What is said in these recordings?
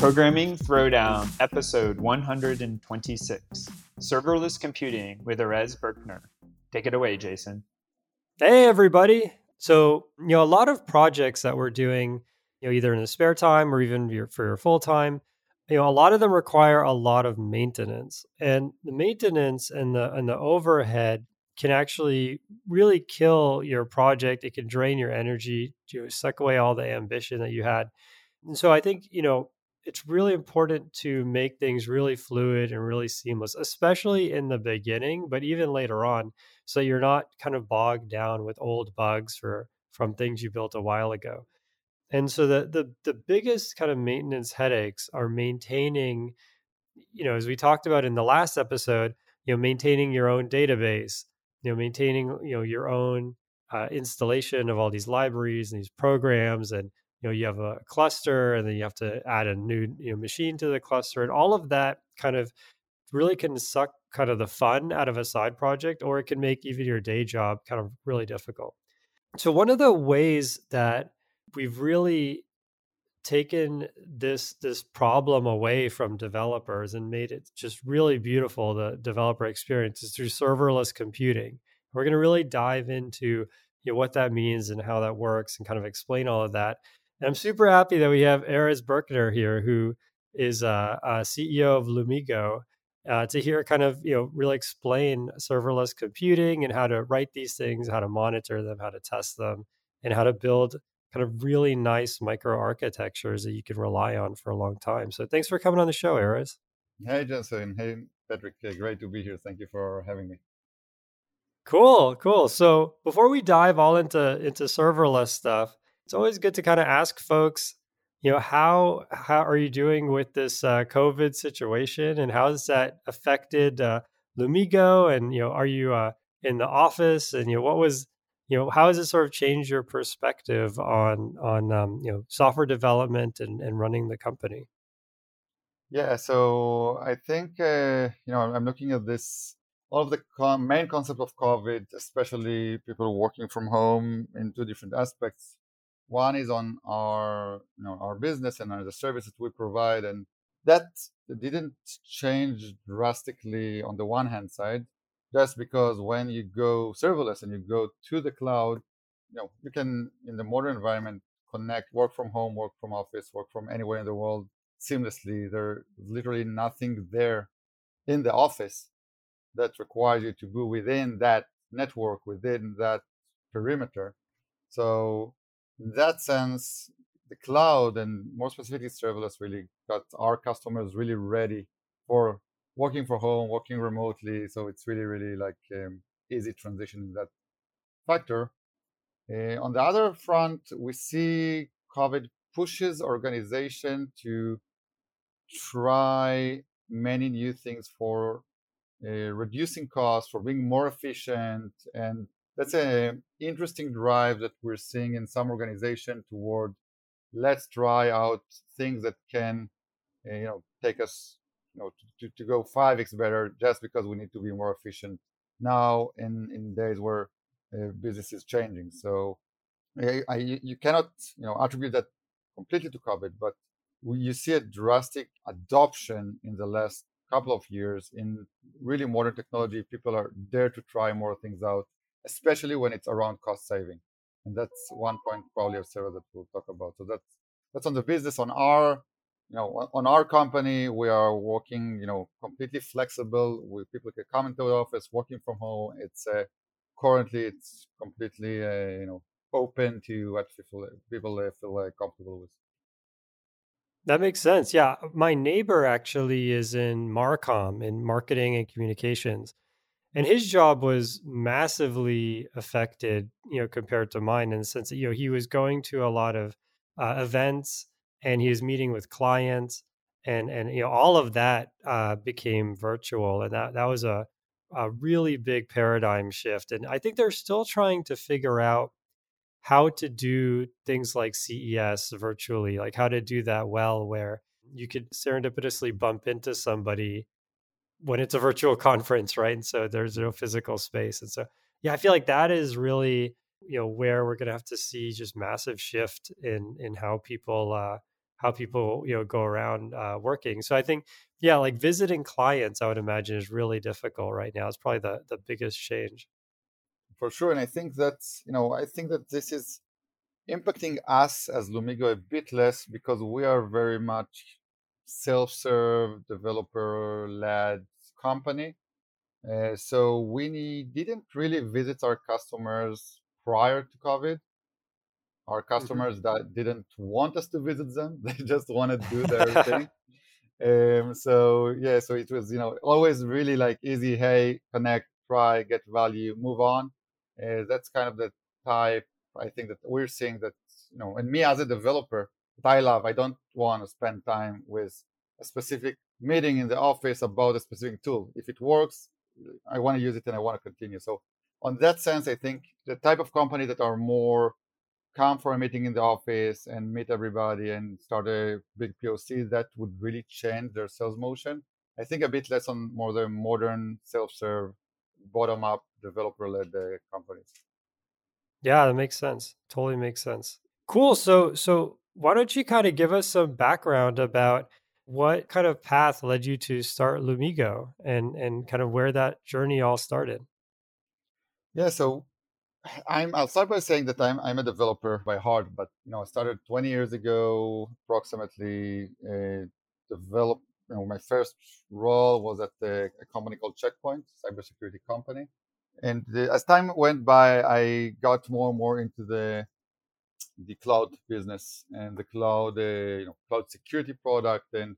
Programming Throwdown, episode 126 Serverless Computing with Erez Berkner. Take it away, Jason. Hey, everybody. So, you know, a lot of projects that we're doing, you know, either in the spare time or even for your full time, you know, a lot of them require a lot of maintenance. And the maintenance and the and the overhead can actually really kill your project. It can drain your energy, you know, suck away all the ambition that you had. And so I think, you know, it's really important to make things really fluid and really seamless, especially in the beginning, but even later on, so you're not kind of bogged down with old bugs for from things you built a while ago. And so the the the biggest kind of maintenance headaches are maintaining, you know, as we talked about in the last episode, you know, maintaining your own database, you know, maintaining you know your own uh, installation of all these libraries and these programs and you know you have a cluster and then you have to add a new you know, machine to the cluster and all of that kind of really can suck kind of the fun out of a side project or it can make even your day job kind of really difficult. So one of the ways that we've really taken this this problem away from developers and made it just really beautiful the developer experience is through serverless computing. We're going to really dive into you know, what that means and how that works and kind of explain all of that and I'm super happy that we have Erez Berkner here, who is uh, a CEO of Lumigo, uh, to hear kind of you know really explain serverless computing and how to write these things, how to monitor them, how to test them, and how to build kind of really nice microarchitectures that you can rely on for a long time. So thanks for coming on the show, Erez. Hey, Jason. Hey, Patrick. Great to be here. Thank you for having me. Cool, cool. So before we dive all into into serverless stuff, it's always good to kind of ask folks, you know, how how are you doing with this uh, COVID situation, and how has that affected uh, Lumigo? And you know, are you uh, in the office? And you know, what was you know, how has it sort of changed your perspective on on um, you know software development and, and running the company? Yeah, so I think uh, you know I'm looking at this all of the main concept of COVID, especially people working from home in two different aspects. One is on our you know our business and the services we provide, and that didn't change drastically on the one hand side, just because when you go serverless and you go to the cloud, you know you can in the modern environment connect, work from home, work from office, work from anywhere in the world seamlessly. There's literally nothing there in the office that requires you to be within that network, within that perimeter. So in that sense, the cloud and more specifically serverless really got our customers really ready for working from home, working remotely. So it's really, really like um, easy transition in that factor. Uh, on the other front, we see COVID pushes organization to try many new things for uh, reducing costs, for being more efficient, and that's an interesting drive that we're seeing in some organization toward let's try out things that can eh, you know take us you know to, to go 5x better just because we need to be more efficient now in in days where uh, business is changing. So I, I, you cannot you know attribute that completely to covid but you see a drastic adoption in the last couple of years in really modern technology. People are there to try more things out especially when it's around cost saving. And that's one point probably of Sarah that we'll talk about. So that's that's on the business. On our you know on our company, we are working you know completely flexible. We people can come into the office, working from home. It's uh, currently it's completely uh, you know open to what people people uh, feel uh, comfortable with. That makes sense. Yeah, my neighbor actually is in Marcom in marketing and communications and his job was massively affected you know compared to mine in the sense that you know he was going to a lot of uh, events and he was meeting with clients and and you know all of that uh, became virtual. And that that was a a really big paradigm shift. And i think they're still trying to figure out how to do things like ces virtually like how to do that well where you could serendipitously bump into somebody when it's a virtual conference, right? And so there's no physical space. And so, yeah, I feel like that is really, you know, where we're going to have to see just massive shift in in how people uh, how people you know go around uh, working. So I think yeah, like visiting clients, I would imagine is really difficult right now. It's probably the the biggest change. For sure, and I think that, you know I think that this is impacting us as Lumigo a bit less because we are very much self-serve developer-led company. Uh, so we didn't really visit our customers prior to COVID. Our mm-hmm. customers mm-hmm. that didn't want us to visit them; they just wanted to do their thing. Um, so yeah, so it was you know always really like easy. Hey, connect, try, get value, move on. Uh, that's kind of the type I think that we're seeing that you know, and me as a developer, love. I don't want to spend time with a specific meeting in the office about a specific tool. If it works, I want to use it and I want to continue. So on that sense, I think the type of company that are more come for a meeting in the office and meet everybody and start a big POC, that would really change their sales motion. I think a bit less on more the modern self-serve, bottom-up, developer-led uh, companies. Yeah, that makes sense. Totally makes sense. Cool. So, so why don't you kind of give us some background about what kind of path led you to start Lumigo and and kind of where that journey all started? Yeah, so I'm I'll start by saying that I'm I'm a developer by heart, but you know I started 20 years ago approximately. Uh, develop you know my first role was at a, a company called Checkpoint, cybersecurity company, and the, as time went by, I got more and more into the the cloud business and the cloud, uh, you know, cloud security product, and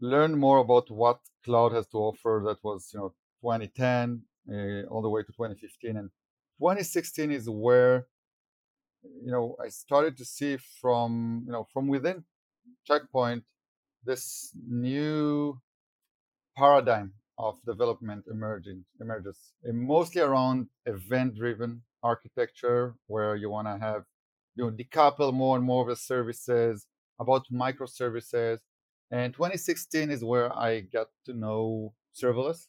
learn more about what cloud has to offer. That was, you know, 2010 uh, all the way to 2015, and 2016 is where, you know, I started to see from, you know, from within Checkpoint this new paradigm of development emerging emerges mostly around event driven architecture where you want to have you know decouple more and more of the services about microservices and 2016 is where i got to know serverless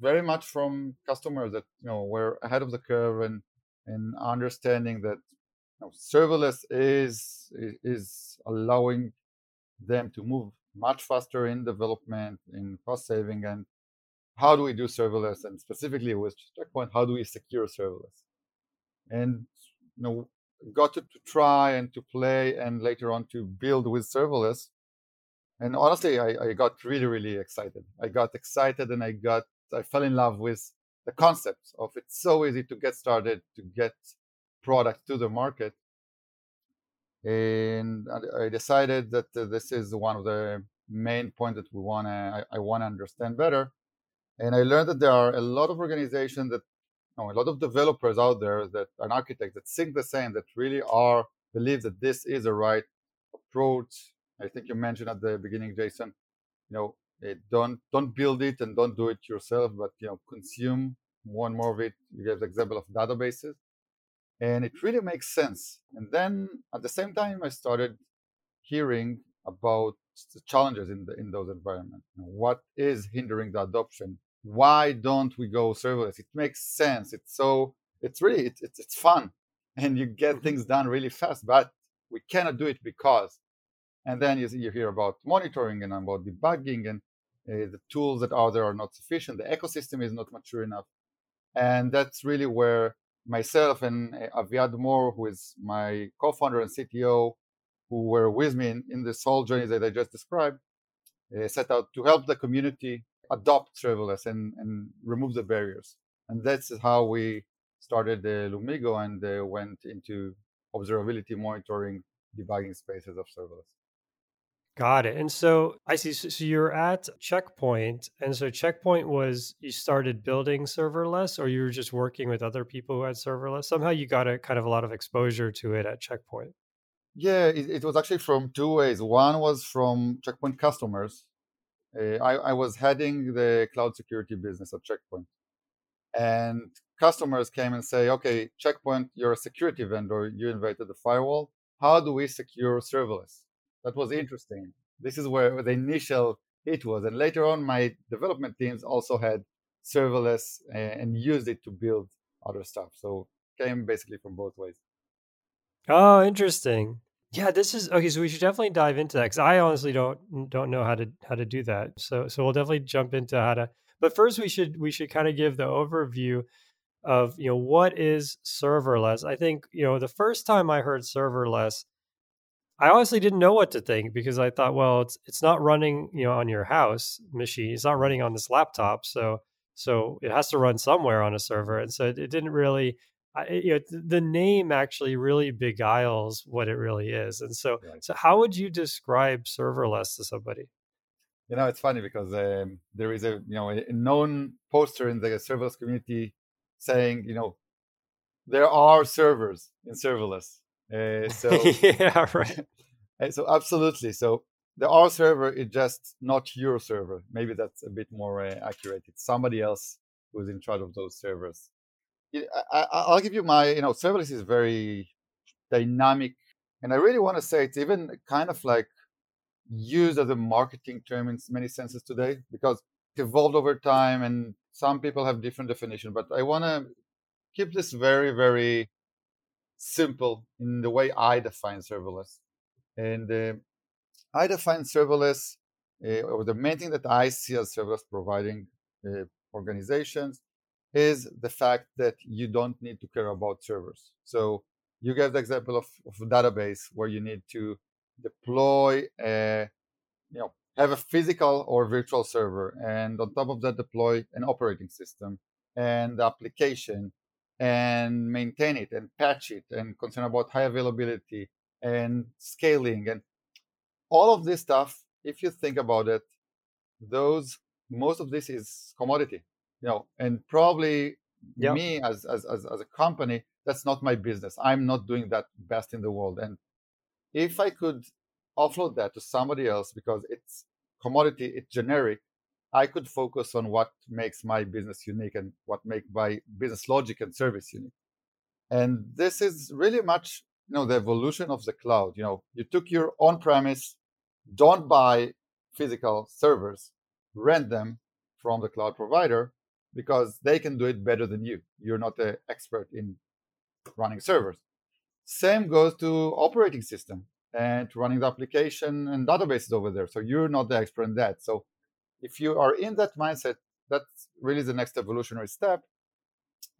very much from customers that you know were ahead of the curve and and understanding that you know, serverless is is allowing them to move much faster in development in cost saving and how do we do serverless and specifically with checkpoint how do we secure serverless? And you know got to, to try and to play and later on to build with serverless. And honestly I, I got really really excited. I got excited and i got i fell in love with the concept of it's so easy to get started to get product to the market. And i decided that this is one of the main points that we want to I, I want to understand better. And I learned that there are a lot of organizations that, know, a lot of developers out there that an architect that think the same, that really are believe that this is a right approach. I think you mentioned at the beginning, Jason. You know, it, don't don't build it and don't do it yourself, but you know, consume more and more of it. You gave the example of databases, and it really makes sense. And then at the same time, I started hearing about the challenges in the in those environments. You know, what is hindering the adoption? Why don't we go serverless? It makes sense. It's so it's really it's it's, it's fun, and you get mm-hmm. things done really fast. But we cannot do it because, and then you, see, you hear about monitoring and about debugging and uh, the tools that are there are not sufficient. The ecosystem is not mature enough, and that's really where myself and uh, Aviad Mor, who is my co-founder and CTO, who were with me in, in this whole journey that I just described, uh, set out to help the community adopt serverless and, and remove the barriers. And that's how we started the Lumigo and uh, went into observability monitoring, debugging spaces of serverless. Got it. And so I see. So, so you're at Checkpoint, and so Checkpoint was you started building serverless, or you were just working with other people who had serverless. Somehow you got a kind of a lot of exposure to it at Checkpoint. Yeah, it, it, was actually from two ways. One was from Checkpoint customers. Uh, I, I, was heading the cloud security business at Checkpoint, and customers came and say, "Okay, Checkpoint, you're a security vendor. You invented the firewall. How do we secure serverless?" That was interesting. This is where the initial hit was, and later on, my development teams also had serverless and, and used it to build other stuff. So came basically from both ways. Oh, interesting. Yeah, this is okay. So we should definitely dive into that because I honestly don't don't know how to how to do that. So so we'll definitely jump into how to. But first, we should we should kind of give the overview of you know what is serverless. I think you know the first time I heard serverless, I honestly didn't know what to think because I thought, well, it's it's not running you know on your house machine. It's not running on this laptop, so so it has to run somewhere on a server, and so it, it didn't really. I, you know, the name actually really beguiles what it really is, and so right. so how would you describe serverless to somebody? You know, it's funny because um, there is a you know a known poster in the serverless community saying, you know, there are servers in serverless. Uh, so yeah, right. so absolutely. So the R server is just not your server. Maybe that's a bit more uh, accurate. It's somebody else who's in charge of those servers. I, will give you my, you know, serverless is very dynamic, and I really want to say it's even kind of like used as a marketing term in many senses today because it evolved over time, and some people have different definition. But I want to keep this very, very simple in the way I define serverless. And uh, I define serverless, uh, or the main thing that I see as serverless providing uh, organizations is the fact that you don't need to care about servers. So you gave the example of, of database where you need to deploy a, you know, have a physical or virtual server, and on top of that, deploy an operating system and the application and maintain it and patch it and concern about high availability and scaling and all of this stuff if you think about it those most of this is commodity you know and probably yep. me as, as as as a company that's not my business i'm not doing that best in the world and if i could offload that to somebody else because it's commodity it's generic I could focus on what makes my business unique and what make my business logic and service unique. And this is really much, you know, the evolution of the cloud. You know, you took your on-premise, don't buy physical servers, rent them from the cloud provider because they can do it better than you. You're not an expert in running servers. Same goes to operating system and running the application and databases over there. So you're not the expert in that. So if you are in that mindset, that's really the next evolutionary step.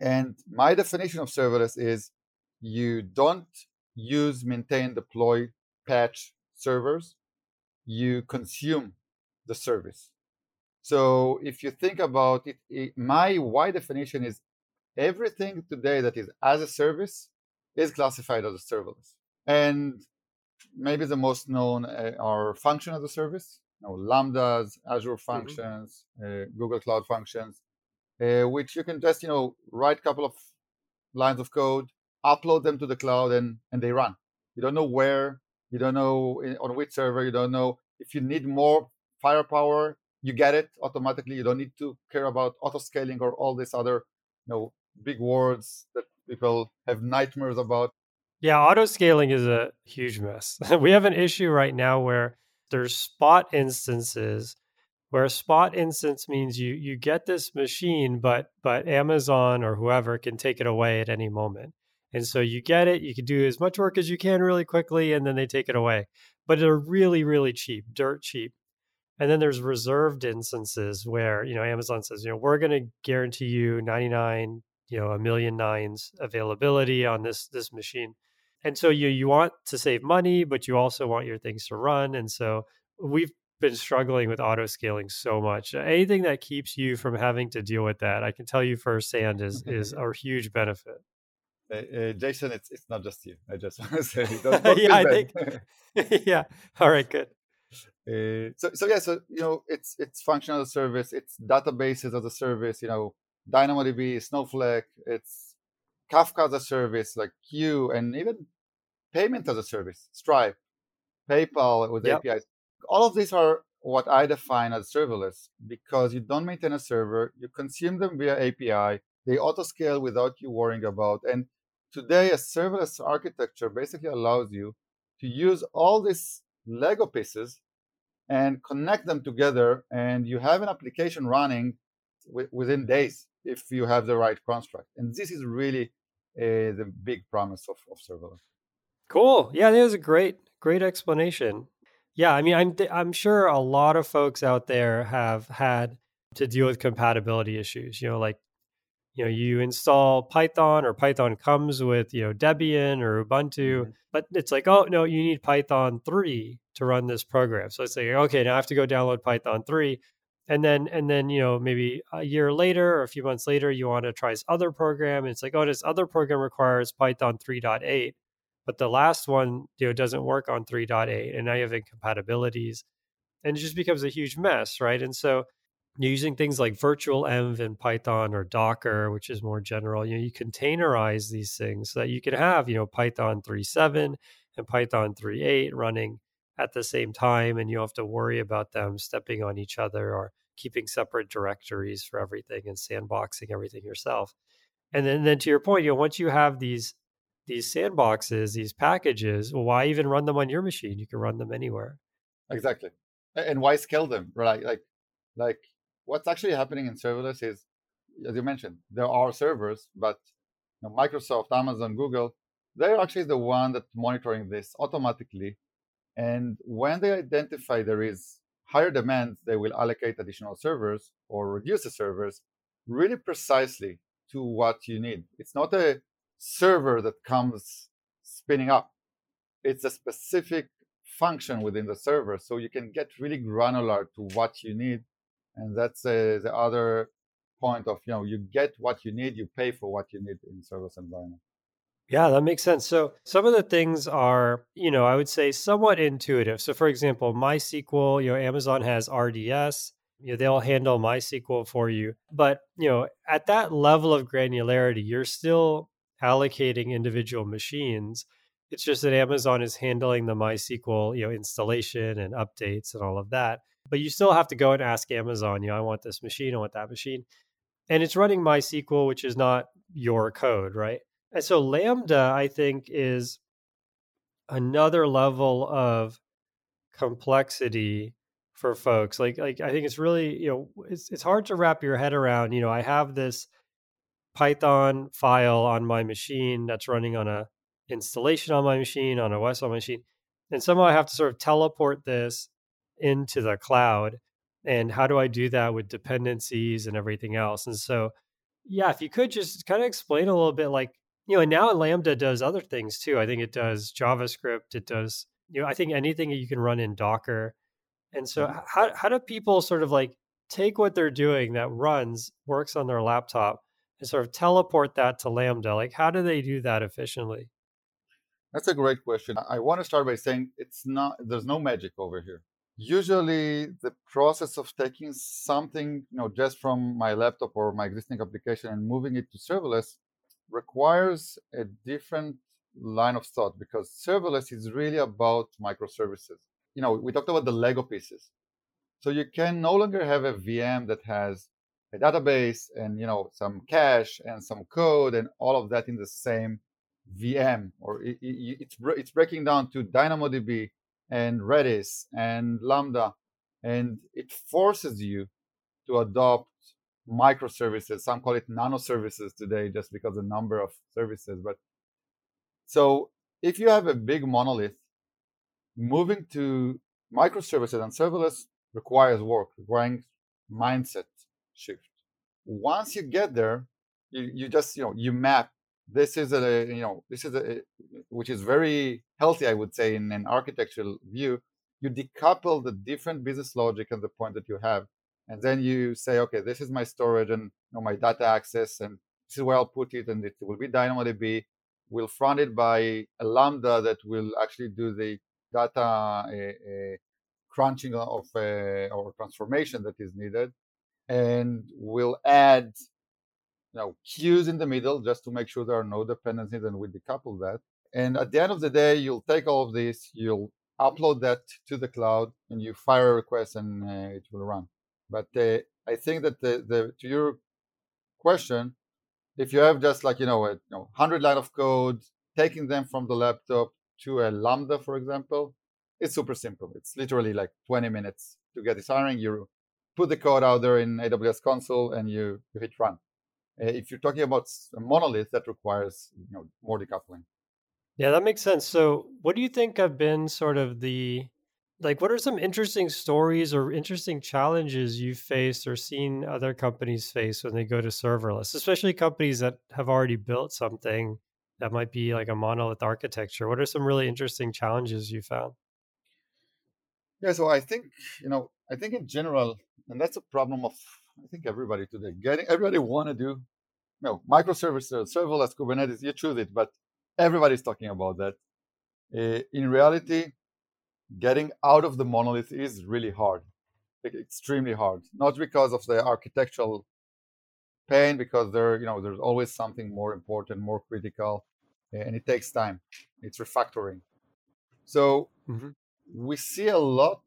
And my definition of serverless is you don't use, maintain, deploy, patch servers, you consume the service. So if you think about it, it, my wide definition is everything today that is as a service is classified as a serverless. And maybe the most known uh, are function as a service know, lambdas, Azure mm-hmm. functions, mm-hmm. uh, Google Cloud functions, uh, which you can just you know write a couple of lines of code, upload them to the cloud, and and they run. You don't know where, you don't know in, on which server, you don't know if you need more firepower. You get it automatically. You don't need to care about auto scaling or all these other you know big words that people have nightmares about. Yeah, auto scaling is a huge mess. we have an issue right now where there's spot instances where a spot instance means you you get this machine but but Amazon or whoever can take it away at any moment. And so you get it, you can do as much work as you can really quickly and then they take it away. But they're really really cheap, dirt cheap. And then there's reserved instances where, you know, Amazon says, you know, we're going to guarantee you 99, you know, a million nines availability on this this machine. And so you you want to save money but you also want your things to run. And so we've been struggling with auto scaling so much. Anything that keeps you from having to deal with that i can tell you firsthand is is a huge benefit. Uh, uh, jason it's it's not just you. I just want to say yeah i think yeah. All right good uh, so so yeah so you know it's it's functional service it's databases as a service you know dynamodb snowflake it's kafka as a service like q and even payment as a service, Stripe, PayPal with yep. APIs. All of these are what I define as serverless because you don't maintain a server, you consume them via API, they auto scale without you worrying about. And today, a serverless architecture basically allows you to use all these Lego pieces and connect them together, and you have an application running w- within days if you have the right construct. And this is really uh, the big promise of, of serverless. Cool. Yeah, that was a great, great explanation. Yeah, I mean, I'm I'm sure a lot of folks out there have had to deal with compatibility issues. You know, like you know, you install Python or Python comes with you know Debian or Ubuntu, mm-hmm. but it's like, oh no, you need Python three to run this program. So it's like, okay, now I have to go download Python three, and then and then you know maybe a year later or a few months later, you want to try this other program, and it's like, oh, this other program requires Python three point eight but the last one you know doesn't work on 3.8 and now you have incompatibilities and it just becomes a huge mess right and so using things like virtual env in python or docker which is more general you know you containerize these things so that you can have you know python 3.7 and python 3.8 running at the same time and you don't have to worry about them stepping on each other or keeping separate directories for everything and sandboxing everything yourself and then, then to your point you know once you have these these sandboxes, these packages, well, why even run them on your machine? You can run them anywhere. Exactly. And why scale them? Right. Like like what's actually happening in serverless is as you mentioned, there are servers, but you know, Microsoft, Amazon, Google, they're actually the one that's monitoring this automatically. And when they identify there is higher demand, they will allocate additional servers or reduce the servers really precisely to what you need. It's not a server that comes spinning up. It's a specific function within the server, so you can get really granular to what you need, and that's uh, the other point of you know you get what you need, you pay for what you need in serverless environment. Yeah, that makes sense. So some of the things are, you know, I would say somewhat intuitive. So for example, MySQL, you know, Amazon has RDS, you know, they'll handle MySQL for you. But, you know, at that level of granularity, you're still allocating individual machines. It's just that Amazon is handling the MySQL, you know, installation and updates and all of that. But you still have to go and ask Amazon, you know, I want this machine, I want that machine. And it's running MySQL, which is not your code, right? And so Lambda, I think, is another level of complexity for folks. Like, like I think it's really, you know, it's it's hard to wrap your head around. You know, I have this Python file on my machine that's running on a installation on my machine, on a OS machine. And somehow I have to sort of teleport this into the cloud. And how do I do that with dependencies and everything else? And so, yeah, if you could just kind of explain a little bit like, you know, and now Lambda does other things too. I think it does JavaScript, it does, you know, I think anything that you can run in Docker. And so, mm-hmm. how, how do people sort of like take what they're doing that runs, works on their laptop, and sort of teleport that to Lambda? Like, how do they do that efficiently? That's a great question. I want to start by saying it's not, there's no magic over here. Usually, the process of taking something, you know, just from my laptop or my existing application and moving it to serverless requires a different line of thought because serverless is really about microservices. You know, we talked about the Lego pieces. So you can no longer have a VM that has a database and you know some cache and some code and all of that in the same VM or it, it, it's it's breaking down to DynamoDB and Redis and Lambda and it forces you to adopt microservices some call it nano services today just because the number of services but so if you have a big monolith moving to microservices and serverless requires work requiring mindset shift. Once you get there, you, you just you know you map. This is a you know this is a which is very healthy, I would say, in an architectural view. You decouple the different business logic and the point that you have, and then you say, okay, this is my storage and you know, my data access, and this is where I'll put it, and it will be DynamoDB. We'll front it by a Lambda that will actually do the data uh, uh, crunching of uh, or transformation that is needed and we'll add you know queues in the middle just to make sure there are no dependencies and we decouple that. And at the end of the day you'll take all of this you'll upload that to the cloud and you fire a request and uh, it will run. But uh, i think that the, the to your question if you have just like you know a you know, 100 line of code taking them from the laptop to a lambda for example it's super simple. It's literally like 20 minutes to get this hiring you put the code out there in AWS console and you, you hit run. Uh, if you're talking about a monolith, that requires you know more decoupling. Yeah, that makes sense. So, what do you think have been sort of the like what are some interesting stories or interesting challenges you've faced or seen other companies face when they go to serverless, especially companies that have already built something that might be like a monolith architecture? What are some really interesting challenges you found? Yeah, so I think, you know, I think in general, and that's a problem of I think everybody today. Getting everybody want to do you know, microservices, serverless Kubernetes, you choose it, but everybody's talking about that. Uh, in reality, getting out of the monolith is really hard, like extremely hard. Not because of the architectural pain, because there, you know, there's always something more important, more critical, and it takes time. It's refactoring. So mm-hmm. we see a lot,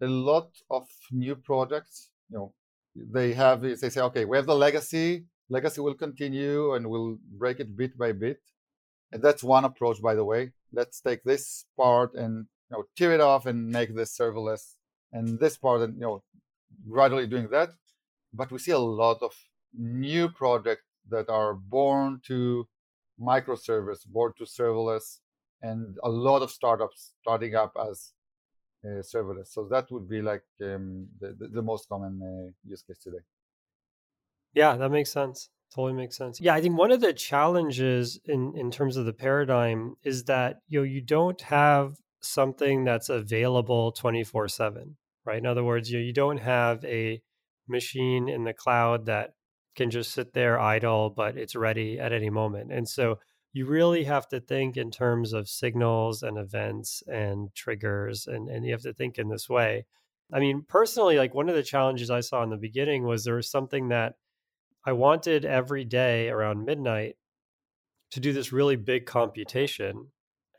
a lot of new projects. You know, they have they say, okay, we have the legacy. Legacy will continue, and we'll break it bit by bit. And that's one approach, by the way. Let's take this part and you know tear it off and make this serverless, and this part, and you know, gradually doing that. But we see a lot of new projects that are born to microservice, born to serverless, and a lot of startups starting up as serverless. So that would be like um, the, the, the most common uh, use case today. Yeah, that makes sense. Totally makes sense. Yeah, I think one of the challenges in in terms of the paradigm is that you know you don't have something that's available 24/7, right? In other words, you you don't have a machine in the cloud that can just sit there idle but it's ready at any moment. And so you really have to think in terms of signals and events and triggers and and you have to think in this way. I mean, personally like one of the challenges I saw in the beginning was there was something that I wanted every day around midnight to do this really big computation.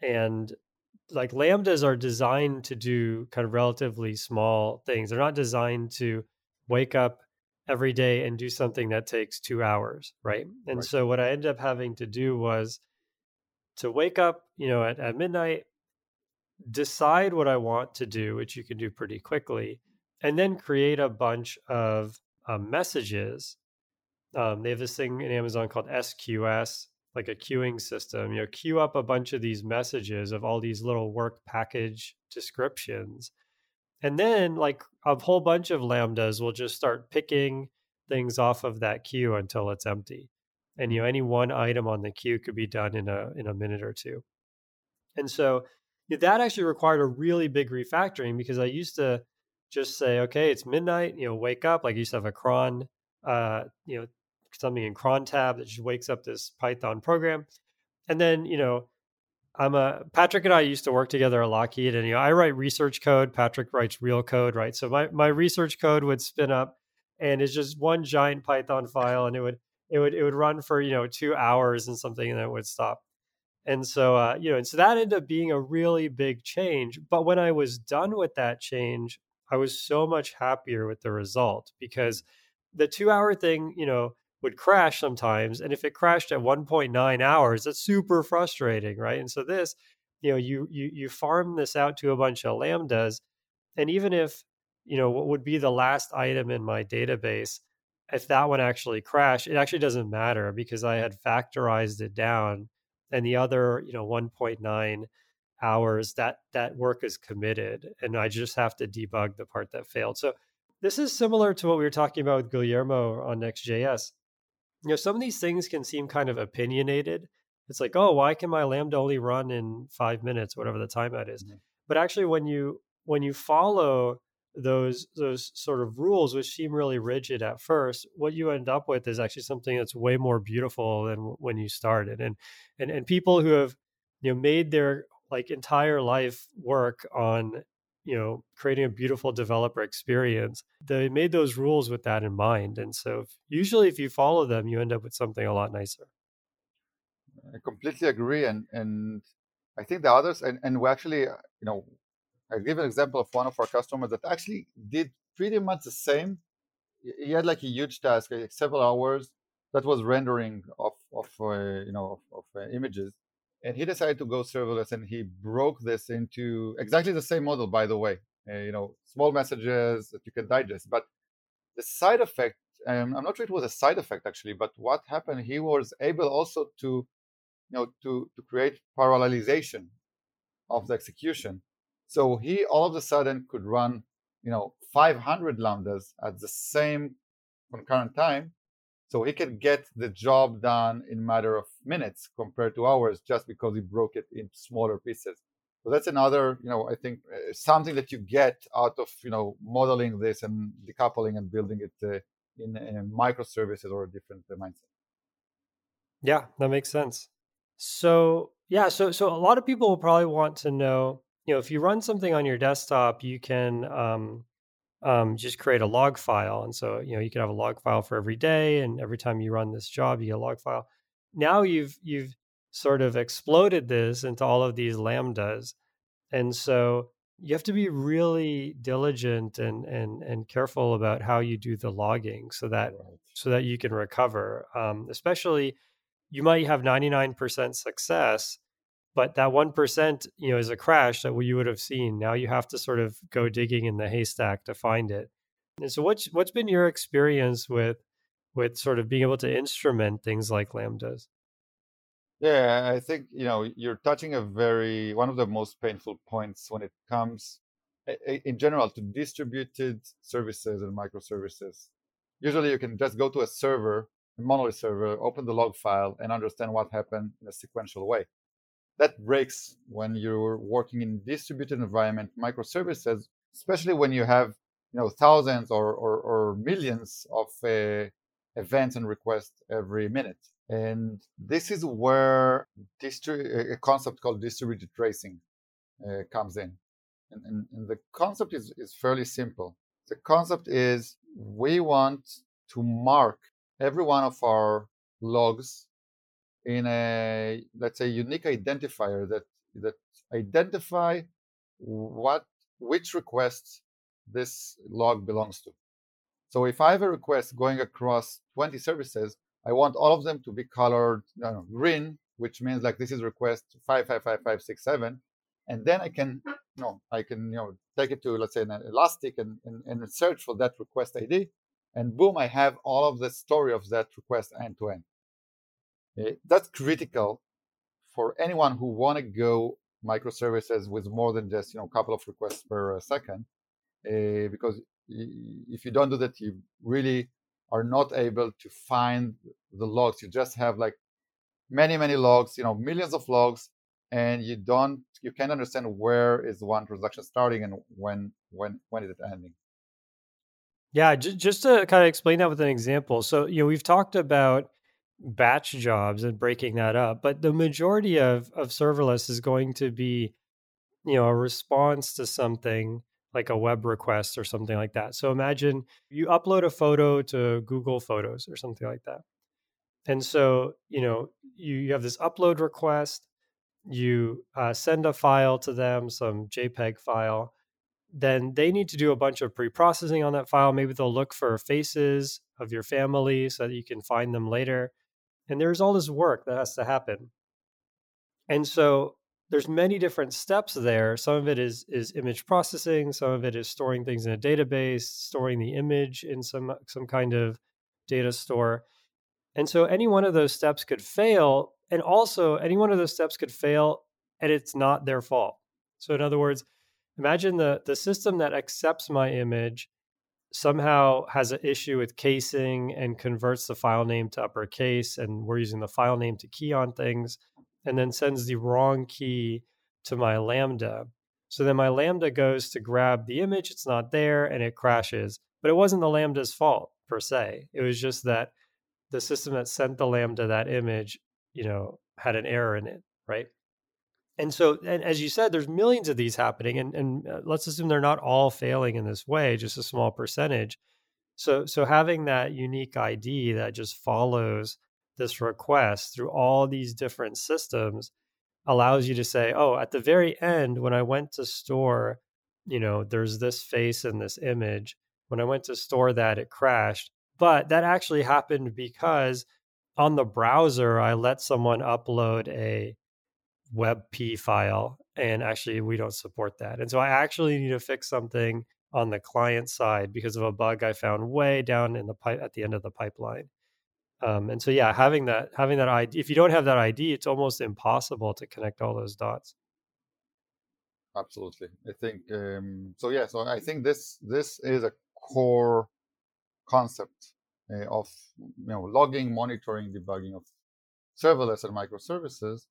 And like lambdas are designed to do kind of relatively small things. They're not designed to wake up every day and do something that takes two hours, right? And right. so what I ended up having to do was to wake up, you know, at, at midnight, decide what I want to do, which you can do pretty quickly, and then create a bunch of uh, messages um, they have this thing in Amazon called SQS, like a queuing system. You know, queue up a bunch of these messages of all these little work package descriptions. And then, like a whole bunch of lambdas will just start picking things off of that queue until it's empty. And you know, any one item on the queue could be done in a in a minute or two. And so that actually required a really big refactoring because I used to just say, okay, it's midnight, you know, wake up. Like I used to have a cron, uh, you know, something in cron tab that just wakes up this Python program. And then, you know, I'm a Patrick and I used to work together at Lockheed, and you know, I write research code. Patrick writes real code, right? So my my research code would spin up, and it's just one giant Python file, and it would it would it would run for you know two hours and something, and then it would stop. And so uh, you know, and so that ended up being a really big change. But when I was done with that change, I was so much happier with the result because the two hour thing, you know, would crash sometimes. And if it crashed at 1.9 hours, that's super frustrating, right? And so this, you know, you you you farm this out to a bunch of lambdas, and even if you know what would be the last item in my database, if that one actually crashed, it actually doesn't matter because I had factorized it down, and the other, you know, 1.9 hours that that work is committed, and I just have to debug the part that failed. So this is similar to what we were talking about with Guillermo on Next.js you know, some of these things can seem kind of opinionated. It's like, oh, why can my Lambda only run in five minutes, whatever the timeout is? Mm-hmm. But actually, when you when you follow those those sort of rules, which seem really rigid at first, what you end up with is actually something that's way more beautiful than when you started. And and and people who have you know made their like entire life work on you know creating a beautiful developer experience they made those rules with that in mind and so if, usually if you follow them you end up with something a lot nicer. I completely agree and and i think the others and, and we actually uh, you know i give an example of one of our customers that actually did pretty much the same. He had like a huge task like several hours that was rendering of of uh, you know of, of uh, images and he decided to go serverless and he broke this into exactly the same model by the way uh, you know small messages that you can digest but the side effect um, i'm not sure it was a side effect actually but what happened he was able also to you know, to, to create parallelization of the execution. So he all of a sudden could run, you know, 500 lambdas at the same concurrent time. So he can get the job done in matter of minutes compared to hours just because he broke it in smaller pieces. So that's another, you know, I think uh, something that you get out of, you know, modeling this and decoupling and building it uh, in, in microservices or a different uh, mindset. Yeah, that makes sense. So yeah, so so a lot of people will probably want to know, you know, if you run something on your desktop, you can um, um, just create a log file, and so you know you can have a log file for every day, and every time you run this job, you get a log file. Now you've you've sort of exploded this into all of these lambdas, and so you have to be really diligent and and and careful about how you do the logging so that right. so that you can recover um, especially you might have 99% success but that 1% you know is a crash that you would have seen now you have to sort of go digging in the haystack to find it and so what's what's been your experience with with sort of being able to instrument things like lambdas yeah, I think you know you're touching a very one of the most painful points when it comes in general to distributed services and microservices. Usually, you can just go to a server, a monolith server, open the log file, and understand what happened in a sequential way. That breaks when you're working in distributed environment microservices, especially when you have you know thousands or or, or millions of uh, events and requests every minute. And this is where distri- a concept called distributed tracing uh, comes in. And, and, and, the concept is, is fairly simple. The concept is we want to mark every one of our logs in a, let's say, unique identifier that, that identify what, which requests this log belongs to. So if I have a request going across 20 services, I want all of them to be colored know, green, which means like this is request five five five five six seven, and then I can you know I can you know take it to let's say an Elastic and, and, and search for that request ID, and boom, I have all of the story of that request end to end. Eh, that's critical for anyone who want to go microservices with more than just you know a couple of requests per uh, second, uh, because if you don't do that, you really are not able to find the logs. You just have like many, many logs, you know, millions of logs, and you don't, you can't understand where is one transaction starting and when, when, when is it ending. Yeah, just to kind of explain that with an example. So, you know, we've talked about batch jobs and breaking that up, but the majority of, of serverless is going to be, you know, a response to something like a web request or something like that. So imagine you upload a photo to Google Photos or something like that. And so, you know, you, you have this upload request, you uh, send a file to them, some JPEG file. Then they need to do a bunch of pre processing on that file. Maybe they'll look for faces of your family so that you can find them later. And there's all this work that has to happen. And so there's many different steps there. Some of it is is image processing, some of it is storing things in a database, storing the image in some some kind of data store. And so any one of those steps could fail and also any one of those steps could fail and it's not their fault. So in other words, imagine the the system that accepts my image somehow has an issue with casing and converts the file name to uppercase and we're using the file name to key on things and then sends the wrong key to my Lambda. So then my Lambda goes to grab the image, it's not there, and it crashes. But it wasn't the Lambda's fault per se. It was just that the system that sent the Lambda that image, you know, had an error in it, right? And so, and as you said, there's millions of these happening, and, and uh, let's assume they're not all failing in this way, just a small percentage. So, so having that unique ID that just follows this request through all these different systems allows you to say, oh, at the very end, when I went to store, you know, there's this face and this image. When I went to store that, it crashed. But that actually happened because on the browser, I let someone upload a WebP file, and actually, we don't support that. And so I actually need to fix something on the client side because of a bug I found way down in the pipe at the end of the pipeline. Um, and so, yeah, having that having that ID, if you don't have that ID, it's almost impossible to connect all those dots. Absolutely, I think um, so. Yeah, so I think this this is a core concept uh, of you know logging, monitoring, debugging of serverless and microservices,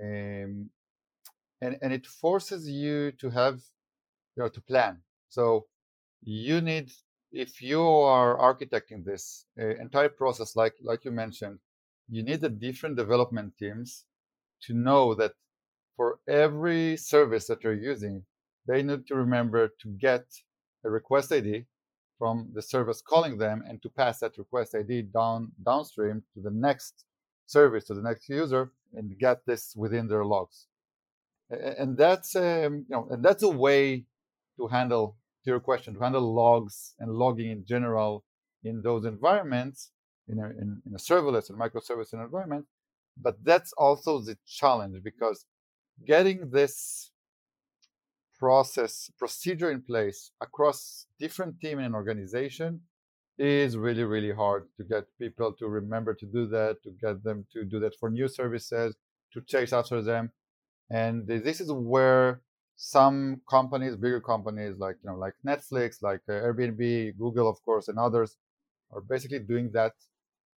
um, and and it forces you to have you know to plan. So you need if you are architecting this uh, entire process, like like you mentioned, you need the different development teams to know that for every service that you're using, they need to remember to get a request ID from the service calling them and to pass that request ID down downstream to the next service, to the next user, and get this within their logs. And that's um, you know, and that's a way to handle to your question to handle logs and logging in general in those environments in a, in, in a serverless and microservice environment. But that's also the challenge because getting this process procedure in place across different team and organization is really really hard to get people to remember to do that to get them to do that for new services to chase after them. And this is where some companies bigger companies like you know like netflix like uh, airbnb google of course and others are basically doing that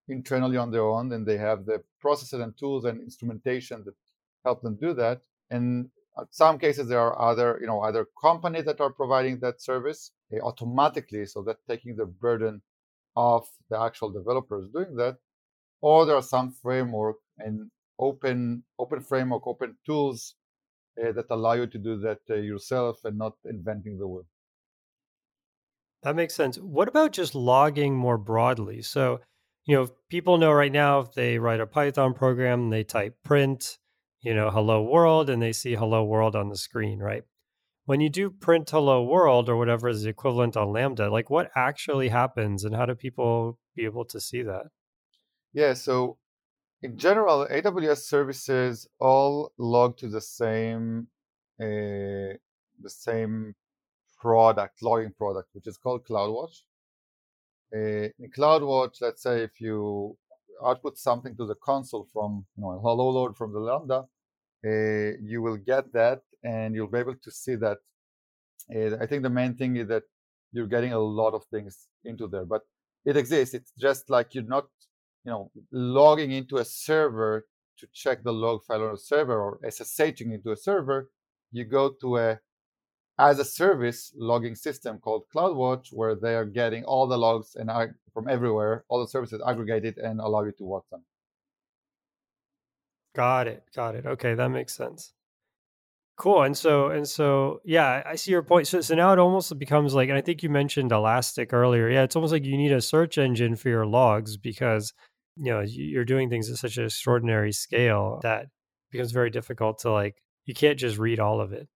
internally on their own and they have the processes and tools and instrumentation that help them do that. And in some cases there are other you know other companies that are providing that service. Automatically so that taking the burden of the actual developers doing that. Or there are some framework and open open framework open tools uh, that allow you to do that uh, yourself and not inventing the wheel that makes sense. What about just logging more broadly? So you know people know right now if they write a python program they type print you know, hello world and they see hello world on the screen, right? When you do print hello world or whatever is the equivalent on Lambda, like what actually happens and how do people be able to see that? Yeah, so in general, AWS services all log to the same uh, the same product, logging product, which is called CloudWatch. Uh, in CloudWatch, let's say if you output something to the console from you know hello world from the Lambda, you will get that and you'll be able to see that. Uh, I think the main thing is that you're getting a lot of things into there, but it exists. It's just like you're not, you know, logging into a server to check the log file on a server or SSHing into a server. You go to a as a service logging system called CloudWatch, where they are getting all the logs and from everywhere, all the services aggregated and allow you to watch them. Got it. Got it. Okay, that makes sense. Cool. And so and so yeah, I see your point. So so now it almost becomes like and I think you mentioned Elastic earlier. Yeah, it's almost like you need a search engine for your logs because you know, you're doing things at such an extraordinary scale that becomes very difficult to like you can't just read all of it.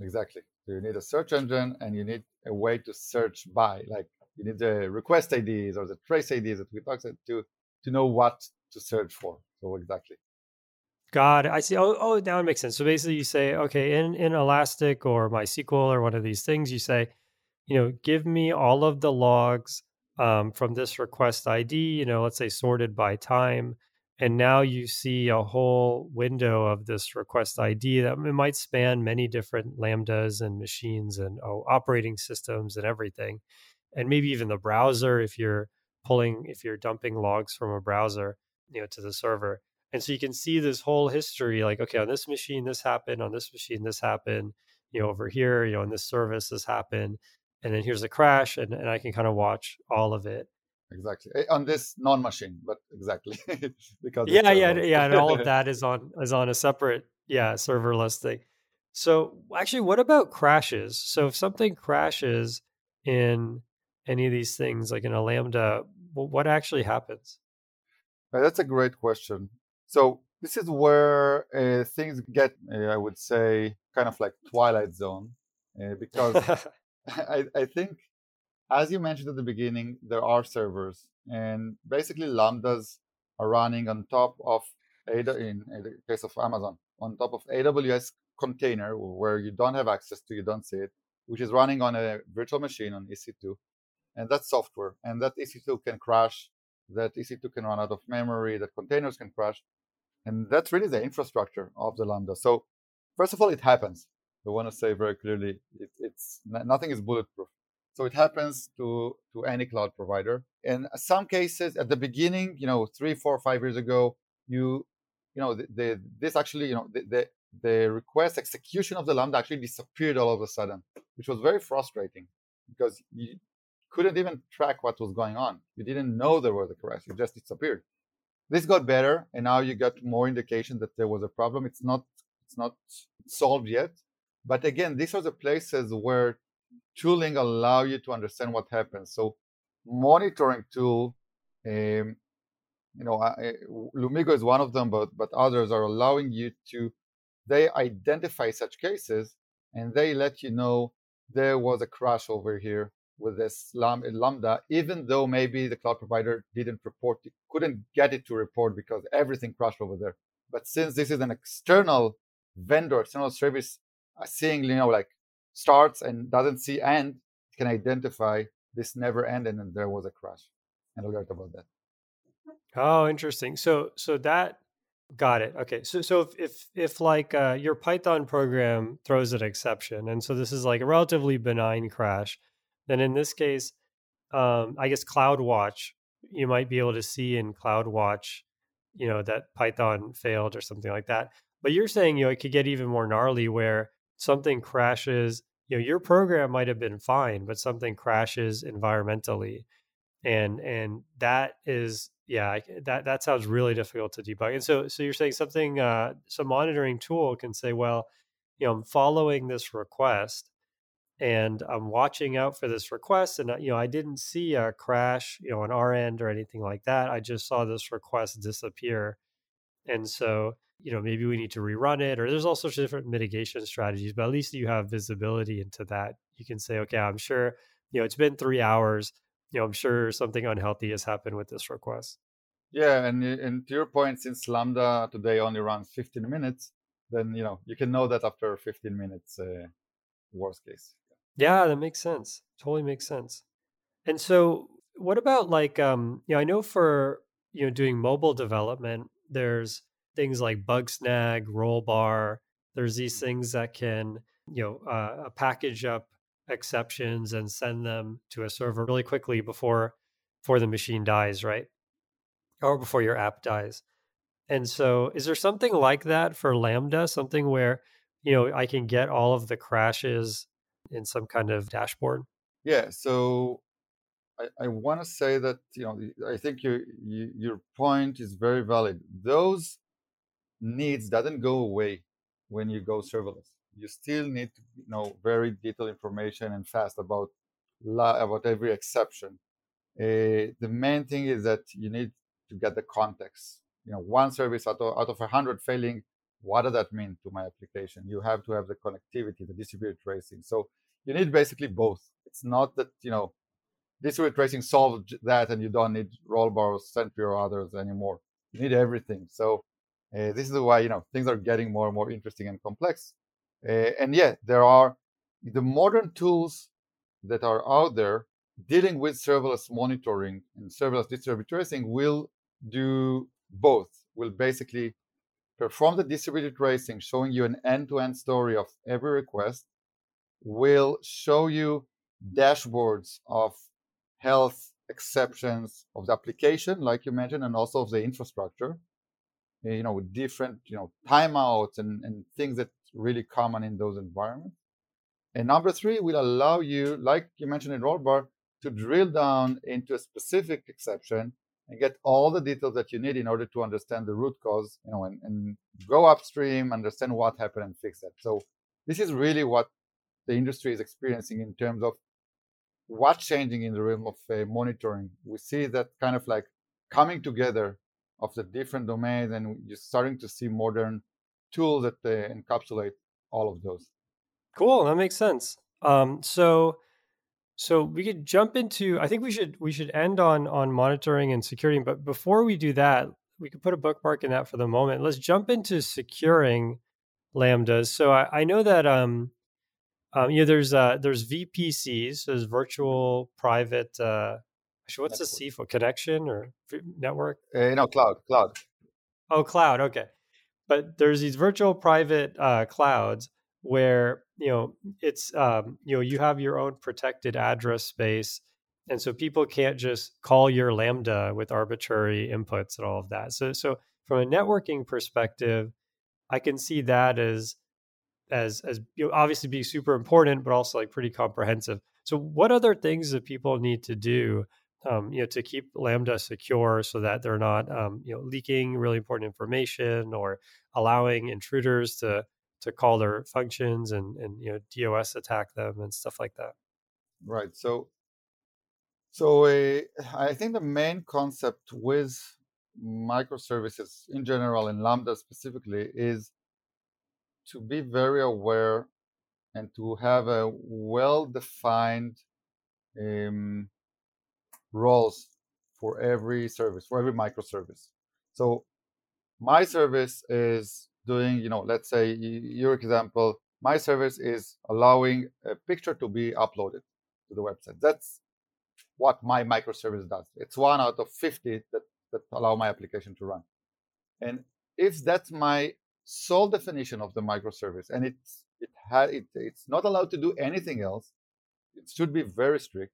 Exactly. So you need a search engine and you need a way to search by. Like you need the request IDs or the trace IDs that we talked to to know what to search for. So exactly. God, I see. Oh, oh, now it makes sense. So basically, you say, okay, in in Elastic or MySQL or one of these things, you say, you know, give me all of the logs um, from this request ID. You know, let's say sorted by time, and now you see a whole window of this request ID that it might span many different lambdas and machines and oh, operating systems and everything, and maybe even the browser if you're pulling if you're dumping logs from a browser, you know, to the server and so you can see this whole history like okay on this machine this happened on this machine this happened you know over here you know in this service this happened and then here's a crash and, and i can kind of watch all of it. Exactly. On this non-machine but exactly because yeah yeah yeah and all of that is on is on a separate yeah serverless thing. So actually what about crashes? So if something crashes in any of these things like in a lambda what actually happens? That's a great question so this is where uh, things get, uh, I would say, kind of like Twilight Zone, uh, because I, I think, as you mentioned at the beginning, there are servers, and basically lambdas are running on top of Ada in the case of Amazon, on top of AWS container where you don't have access to, you don't see it, which is running on a virtual machine on EC2, and that's software, and that EC2 can crash that EC2 can run out of memory, that containers can crash. And that's really the infrastructure of the Lambda. So, first of all, it happens. We want to say very clearly, it, it's nothing is bulletproof. So it happens to to any cloud provider. In some cases, at the beginning, you know, three, four, five years ago, you you know, the, the this actually, you know, the, the the request execution of the Lambda actually disappeared all of a sudden, which was very frustrating because you couldn't even track what was going on. You didn't know there was a crash; it just disappeared. This got better, and now you got more indication that there was a problem. It's not it's not solved yet, but again, these are the places where tooling allow you to understand what happens. So monitoring tool, um, you know, Lumigo is one of them, but but others are allowing you to. They identify such cases and they let you know there was a crash over here with this lambda, even though maybe the cloud provider didn't report, couldn't get it to report because everything crashed over there. But since this is an external vendor, external service, uh, seeing you know like starts and doesn't see end, can identify this never ended and there was a crash and alert about that. Oh, interesting. So so that got it. Okay. So so if if, if like uh, your Python program throws an exception, and so this is like a relatively benign crash, then in this case, um, I guess CloudWatch, you might be able to see in CloudWatch, you know, that Python failed or something like that. But you're saying you know it could get even more gnarly where something crashes you know your program might have been fine but something crashes environmentally and and that is yeah that that sounds really difficult to debug and so so you're saying something uh some monitoring tool can say well you know i'm following this request and i'm watching out for this request and uh, you know i didn't see a crash you know on our end or anything like that. I just saw this request disappear and so you know maybe we need to rerun it or there's all sorts of different mitigation strategies but at least you have visibility into that. You can say okay i'm sure you know it's been three hours you know i'm sure something unhealthy has happened with this request. Yeah and, and to your point since lambda today only runs 15 minutes then you know you can know that after 15 minutes uh, worst case yeah that makes sense totally makes sense and so what about like um you know i know for you know doing mobile development there's things like Bugsnag, Rollbar. There's these things that can, you know, uh, package up exceptions and send them to a server really quickly before before the machine dies, right? Or before your app dies. And so, is there something like that for Lambda? Something where you know I can get all of the crashes in some kind of dashboard? Yeah. So I, I want to say that you know I think your your point is very valid. Those needs doesn't go away when you go serverless. You still need to know very detailed information and fast about about every exception. Uh, the main thing is that you need to get the context. You know, one service out of, out of 100 failing, what does that mean to my application? You have to have the connectivity, the distributed tracing. So you need basically both. It's not that, you know, distributed tracing solved that and you don't need Rollbar Sentry or others anymore. You need everything. So uh, this is why you know things are getting more and more interesting and complex. Uh, and yeah, there are the modern tools that are out there dealing with serverless monitoring and serverless distributed tracing will do both. Will basically perform the distributed tracing, showing you an end-to-end story of every request. Will show you dashboards of health exceptions of the application, like you mentioned, and also of the infrastructure Eh, you know, with different, you know, timeouts and, and things that really common in those environments. And number three will allow you, like you mentioned in Rollbar, to drill down into a specific exception and get all the details that you need in order to understand the root cause, you know, and, and go upstream, understand what happened and fix it. So this is really what the industry is experiencing in terms of what's changing in the realm of uh, monitoring. We see that kind of like coming together of the different domains, and you're starting to see modern tools that uh, encapsulate all of those. Cool, that makes sense. Um, so, so we could jump into. I think we should we should end on on monitoring and security. But before we do that, we could put a bookmark in that for the moment. Let's jump into securing lambdas. So I, I know that um, um, you know there's uh, there's VPCs, there's virtual private uh, Actually, what's network. the C for connection or network? Uh, no, cloud, cloud. Oh, cloud. Okay, but there's these virtual private uh, clouds where you know it's um, you know you have your own protected address space and so people can't just call your lambda with arbitrary inputs and all of that. So so from a networking perspective i can see that as as as you know, obviously being super important but also like pretty comprehensive. So what other things that people need to do um, you know to keep lambda secure so that they're not um, you know leaking really important information or allowing intruders to to call their functions and and you know DOS attack them and stuff like that. Right. So so uh, I think the main concept with microservices in general and Lambda specifically is to be very aware and to have a well-defined um, roles for every service, for every microservice. So my service is doing, you know, let's say your example, my service is allowing a picture to be uploaded to the website. That's what my microservice does. It's one out of 50 that, that allow my application to run. And if that's my sole definition of the microservice and it's it had it, it's not allowed to do anything else, it should be very strict,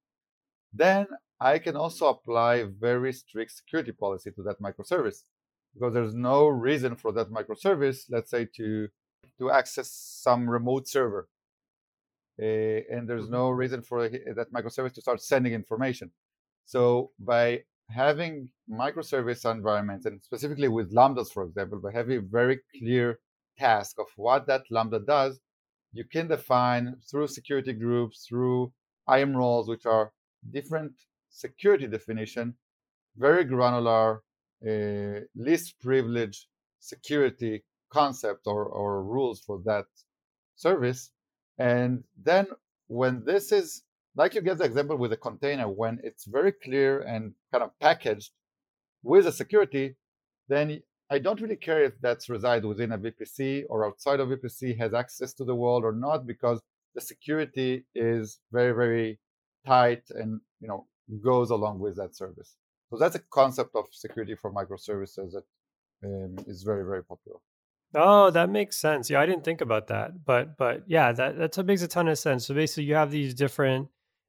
then I can also apply very strict security policy to that microservice because there's no reason for that microservice, let's say, to to access some remote server. Uh, and there's no mm-hmm. reason for that microservice to start sending information. So by having microservice environments, and specifically with lambdas, for example, by having a very clear task of what that lambda does, you can define through security groups, through IAM roles, which are different security definition, very granular least privilege security concept or, or rules for that service. And then when this is like you get the example with a container, when it's very clear and kind of packaged with a security, then I don't really care if that's reside within a VPC or outside of VPC has access to the world or not, because the security is very, very tight and you know goes along with that service. So that's a concept of security for microservices that um, is very very popular. Oh, that makes sense. Yeah, I didn't think about that, but but yeah, that that makes a ton of sense. So basically, you have these different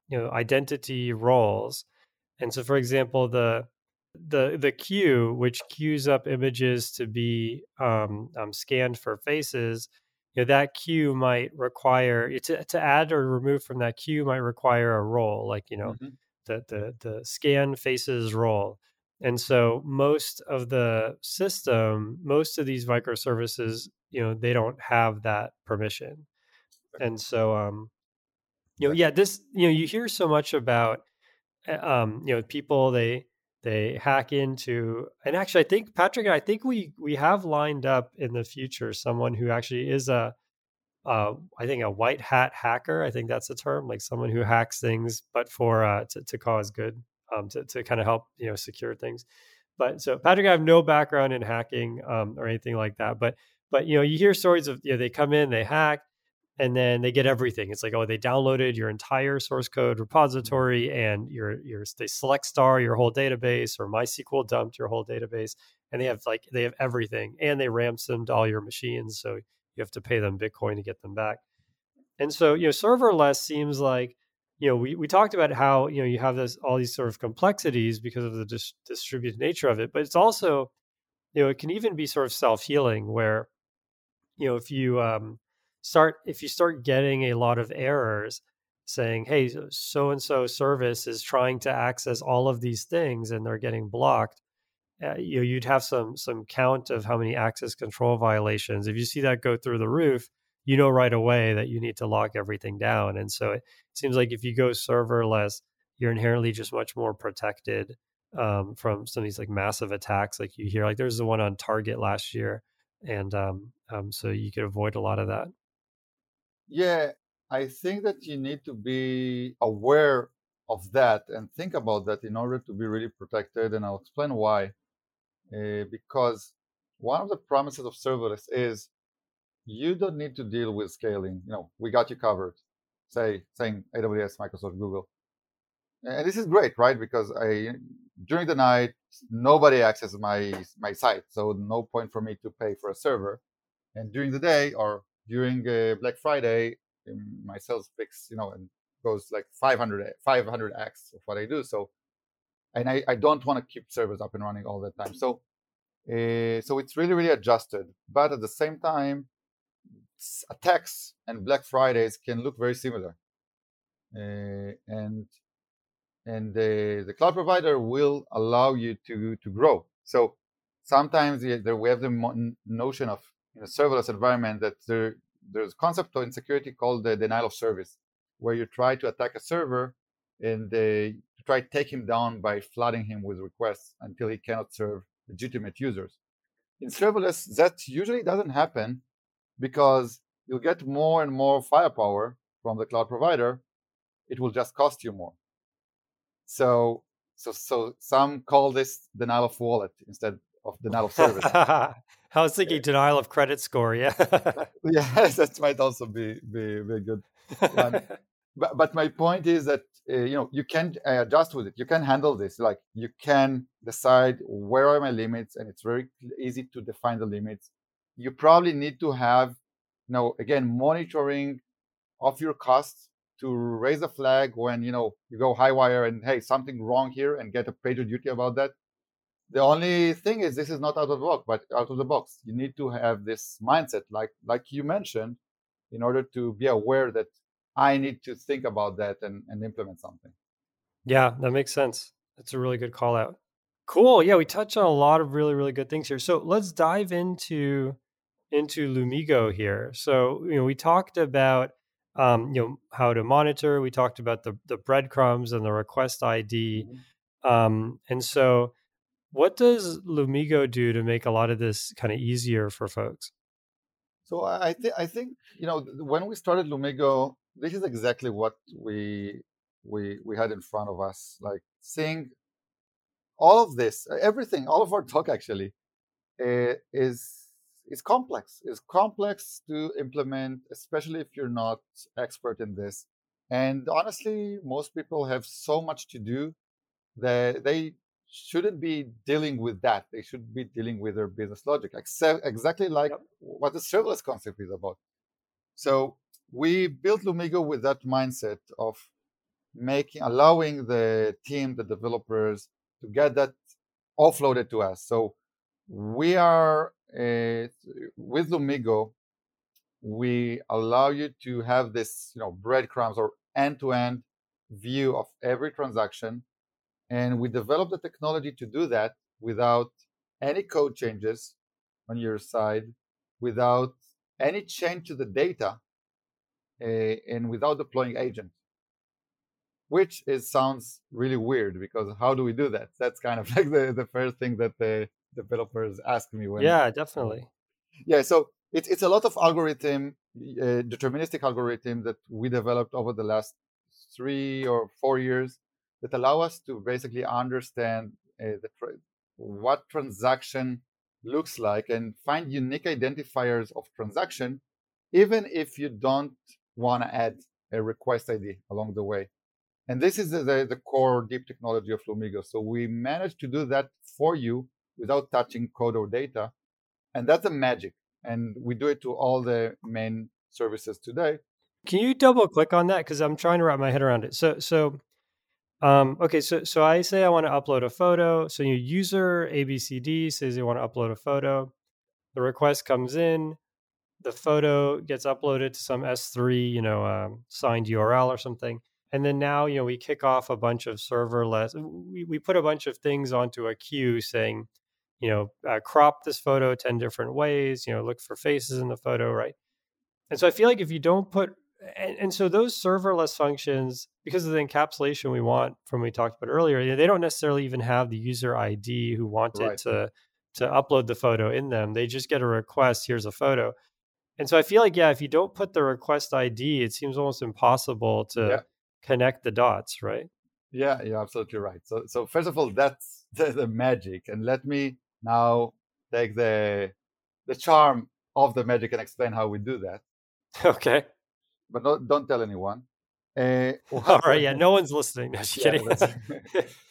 you know identity roles, and so for example, the the the queue which queues up images to be um, um, scanned for faces you know that queue might require to, to add or remove from that queue might require a role like you know mm-hmm the the the scan faces role. And so most of the system, most of these microservices, you know, they don't have that permission. And so um you know, yeah, this you know, you hear so much about eh, um, you know, people they they hack into and actually I think Patrick I think we we have lined up in the future someone who actually is a uh, I think a white hat hacker. I think that's the term, like someone who hacks things, but for uh, to, to cause good, um, to to kind of help you know secure things. But so Patrick, I have no background in hacking um, or anything like that. But but you know, you hear stories of you know they come in, they hack, and then they get everything. It's like oh, they downloaded your entire source code repository, and your your they select star your whole database, or MySQL dumped your whole database, and they have like they have everything, and they ransomed all your machines. So you have to pay them Bitcoin to get them back. And so, you know, serverless seems like, you know, we, we talked about how, you know, you have this all these sort of complexities because of the dis- distributed nature of it, but it's also, you know, it can even be sort of self-healing where, you know, if you um, start if you start getting a lot of errors saying, hey, so and so service is trying to access all of these things and they're getting blocked, uh, you know, you'd have some some count of how many access control violations. If you see that go through the roof, you know right away that you need to lock everything down. And so it seems like if you go serverless, you're inherently just much more protected um, from some of these like massive attacks, like you hear. Like there's the one on Target last year, and um, um, so you could avoid a lot of that. Yeah, I think that you need to be aware of that and think about that in order to be really protected. And I'll explain why uh, because one of the promises of serverless is you don't need to deal with scaling. You know, we got you covered. Say saying AWS, Microsoft, Google. and this is great, right? Because I during the night nobody accesses my my site, so no point for me to pay for a server. And during the day or during uh, Black Friday, um, my sales picks, you know, and goes like 500 500x of what I do. So, and I, I don't want to keep servers up and running all the time. So, uh, so it's really really adjusted. But at the same time, attacks and Black Fridays can look very similar. Uh, and and the, the cloud provider will allow you to to grow. So sometimes we have the notion of in a serverless environment that there there's a concept in security called the denial of service, where you try to attack a server and they try to take him down by flooding him with requests until he cannot serve legitimate users. In serverless, that usually doesn't happen because you'll get more and more firepower from the cloud provider. It will just cost you more. So so so some call this denial of wallet instead of denial of service. I was thinking denial of credit score. Yeah. yeah, that might also be be, be good. Um, but but my point is that uh, you know you can uh, adjust with it. You can handle this. Like you can decide where are my limits, and it's very easy to define the limits. You probably need to have, you know, again monitoring of your costs to raise a flag when you know you go high wire and hey something wrong here and get a pager duty about that the only thing is this is not out of the box but out of the box you need to have this mindset like like you mentioned in order to be aware that i need to think about that and, and implement something yeah that makes sense that's a really good call out cool yeah we touched on a lot of really really good things here so let's dive into into lumigo here so you know we talked about um, you know how to monitor. We talked about the the breadcrumbs and the request ID, mm-hmm. um, and so what does Lumigo do to make a lot of this kind of easier for folks? So I think I think you know when we started Lumigo, this is exactly what we we we had in front of us, like seeing all of this, everything, all of our talk actually uh, is is complex. Is complex to implement, especially if you're not expert in this. And honestly, most people have so much to do that they shouldn't be dealing with that. They should be dealing with their business logic, exactly like yep. what the serverless concept is about. So we built Lumigo with that mindset of making, allowing the team, the developers, to get that offloaded to us. So we are uh, with Lumigo, we allow you to have this, you know, breadcrumbs or end-to-end view of every transaction, and we developed the technology to do that without any code changes on your side, without any change to the data, and without deploying agent which is sounds really weird because how do we do that? That's kind of like the, the first thing that the developers ask me when. Yeah, definitely. Yeah, so it's it's a lot of algorithm, uh, deterministic algorithm that we developed over the last three or four years that allow us to basically understand uh, the tra- what transaction looks like and find unique identifiers of transaction, even if you don't want to add a request ID along the way. And this is the, the, core deep technology of Lumigo. So we managed to do that for you without touching code or data. And that's a magic. And we do it to all the main services today. Can you double click on that? Because I'm trying to wrap my head around it. So, so, um, okay, so so I say I want to upload a photo. So your user ABCD says they want to upload a photo. The request comes in. The photo gets uploaded to some S3, you know, um, signed URL or something. And then now, you know, we kick off a bunch of serverless. We we put a bunch of things onto a queue saying, you know, uh, crop this photo 10 different ways, you know, look for faces in the photo, right? And so I feel like if you don't put, and, and so those serverless functions, because of the encapsulation we want from we talked about earlier, they don't necessarily even have the user ID who wanted right. to to upload the photo in them. They just get a request, here's a photo. And so I feel like, yeah, if you don't put the request ID, it seems almost impossible to yeah. connect the dots, right? Yeah, you're absolutely right. So, so first of all, that's the, the magic. And let me now take the the charm of the magic and explain how we do that. Okay. But don't don't tell anyone. Uh, All right, yeah, no one's listening. No, just Yeah, kidding.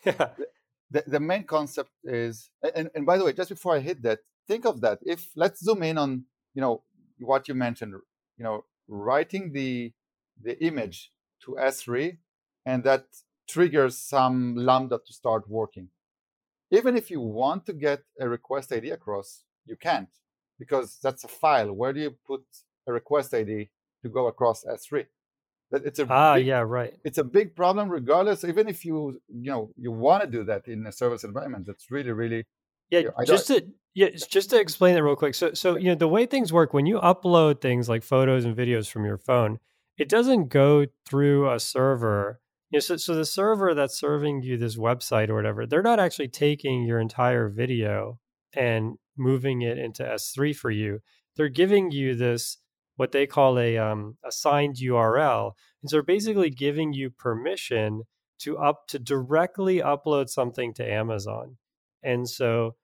yeah. the, the main concept is and, and by the way just before i hit that think of that if let's zoom in on you know what you mentioned you know writing the the image to s3 and that triggers some lambda to start working. Even if you want to get a request id across you can't because that's a file. Where do you put a request id to go across s3 that it's a Ah, big yeah, right. it's a big problem regardless even if you you know you want to do that in a service environment that's really really Yeah, Yeah, I just to yeah, just to explain that real quick. So so you know the way things work when you upload things like photos and videos from your phone, it doesn't go through a server. You know, so so the server that's serving you this website or whatever, they're not actually taking your entire video and moving it into S3 for you. They're giving you this what they call a um, assigned URL, and so they're basically giving you permission to up to directly upload something to Amazon. And so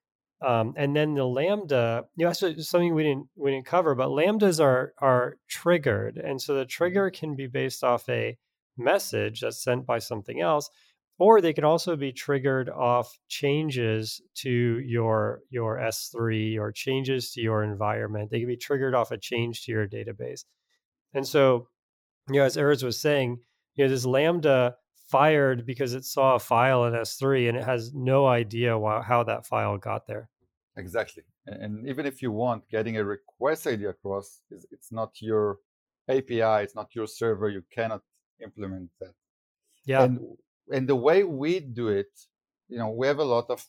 um, and then the lambda, you know, that's something we didn't we didn't cover, but lambdas are are triggered, and so the trigger can be based off a message that's sent by something else, or they can also be triggered off changes to your your S3 or changes to your environment. They can be triggered off a change to your database, and so you know, as Erez was saying, you know, this lambda fired because it saw a file in S3 and it has no idea why, how that file got there. exactly and, even if you want getting a request id across is it's not your api it's not your server you cannot implement that Yeah. and and the way we do it you know we have a lot of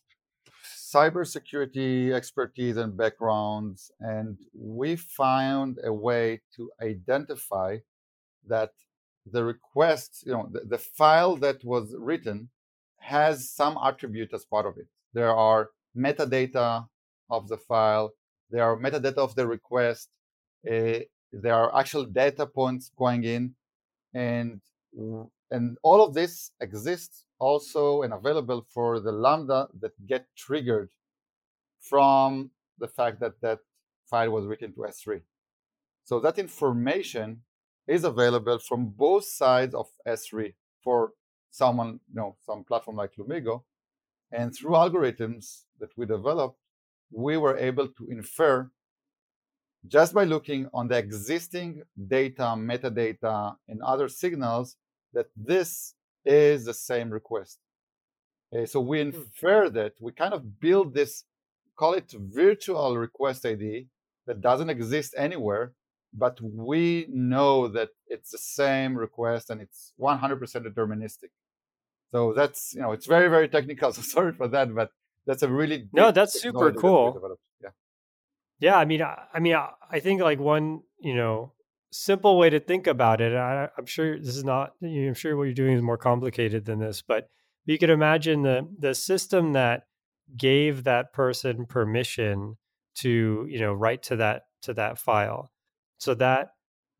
cybersecurity expertise and backgrounds and we found a way to identify that the request you know the, the file that was written has some attribute as part of it. There are metadata of the file there are metadata of the request uh, there are actual data points going in and and all of this exists also and available for the lambda that get triggered from the fact that that file was written to s3 so that information is available from both sides of s3 for someone you know some platform like lumigo and through algorithms that we developed we were able to infer just by looking on the existing data, metadata, and other signals that this is the same request. Uh, so we infer that we kind of build this, call it virtual request ID that doesn't exist anywhere, but we know that it's the same request and it's 100% deterministic. So that's, you know, it's very, very technical. So sorry for that, but that's a really No, that's super technology that cool. Yeah. Yeah, I mean, I, I mean, I, I think like one, you know, simple way to think about it. I, I'm sure this is not. I'm sure what you're doing is more complicated than this, but you could imagine the the system that gave that person permission to, you know, write to that to that file. So that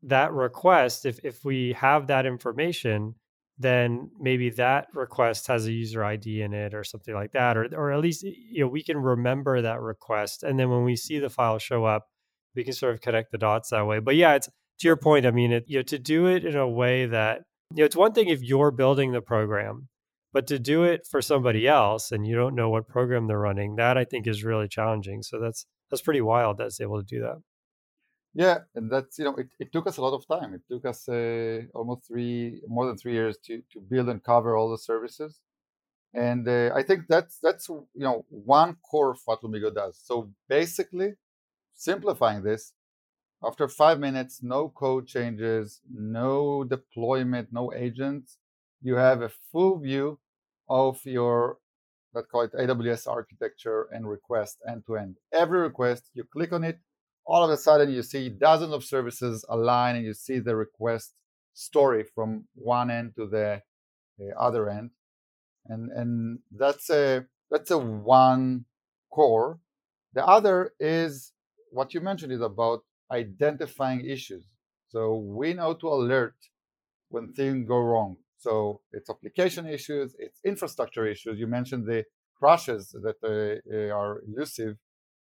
that request, if if we have that information, then maybe that request has a user ID in it or something like that, or or at least you know we can remember that request, and then when we see the file show up, we can sort of connect the dots that way. But yeah, it's to your point. I mean, it, you know, to do it in a way that you know, it's one thing if you're building the program, but to do it for somebody else and you don't know what program they're running, that I think is really challenging. So that's that's pretty wild that's able to do that. Yeah, and that's you know it, it took us a lot of time. It took us uh, almost three, more than three years to to build and cover all the services, and uh, I think that's that's you know one core of what Lumigo does. So basically, simplifying this, after five minutes, no code changes, no deployment, no agents, you have a full view of your let's call it AWS architecture and request end to end. Every request, you click on it, all of a sudden you see dozens of services align and you see the request story from one end to the, the other end. And and that's a that's a one core. The other is what you mentioned is about identifying issues. So we know to alert when things go wrong. So it's application issues, it's infrastructure issues. You mentioned the crashes that uh, are elusive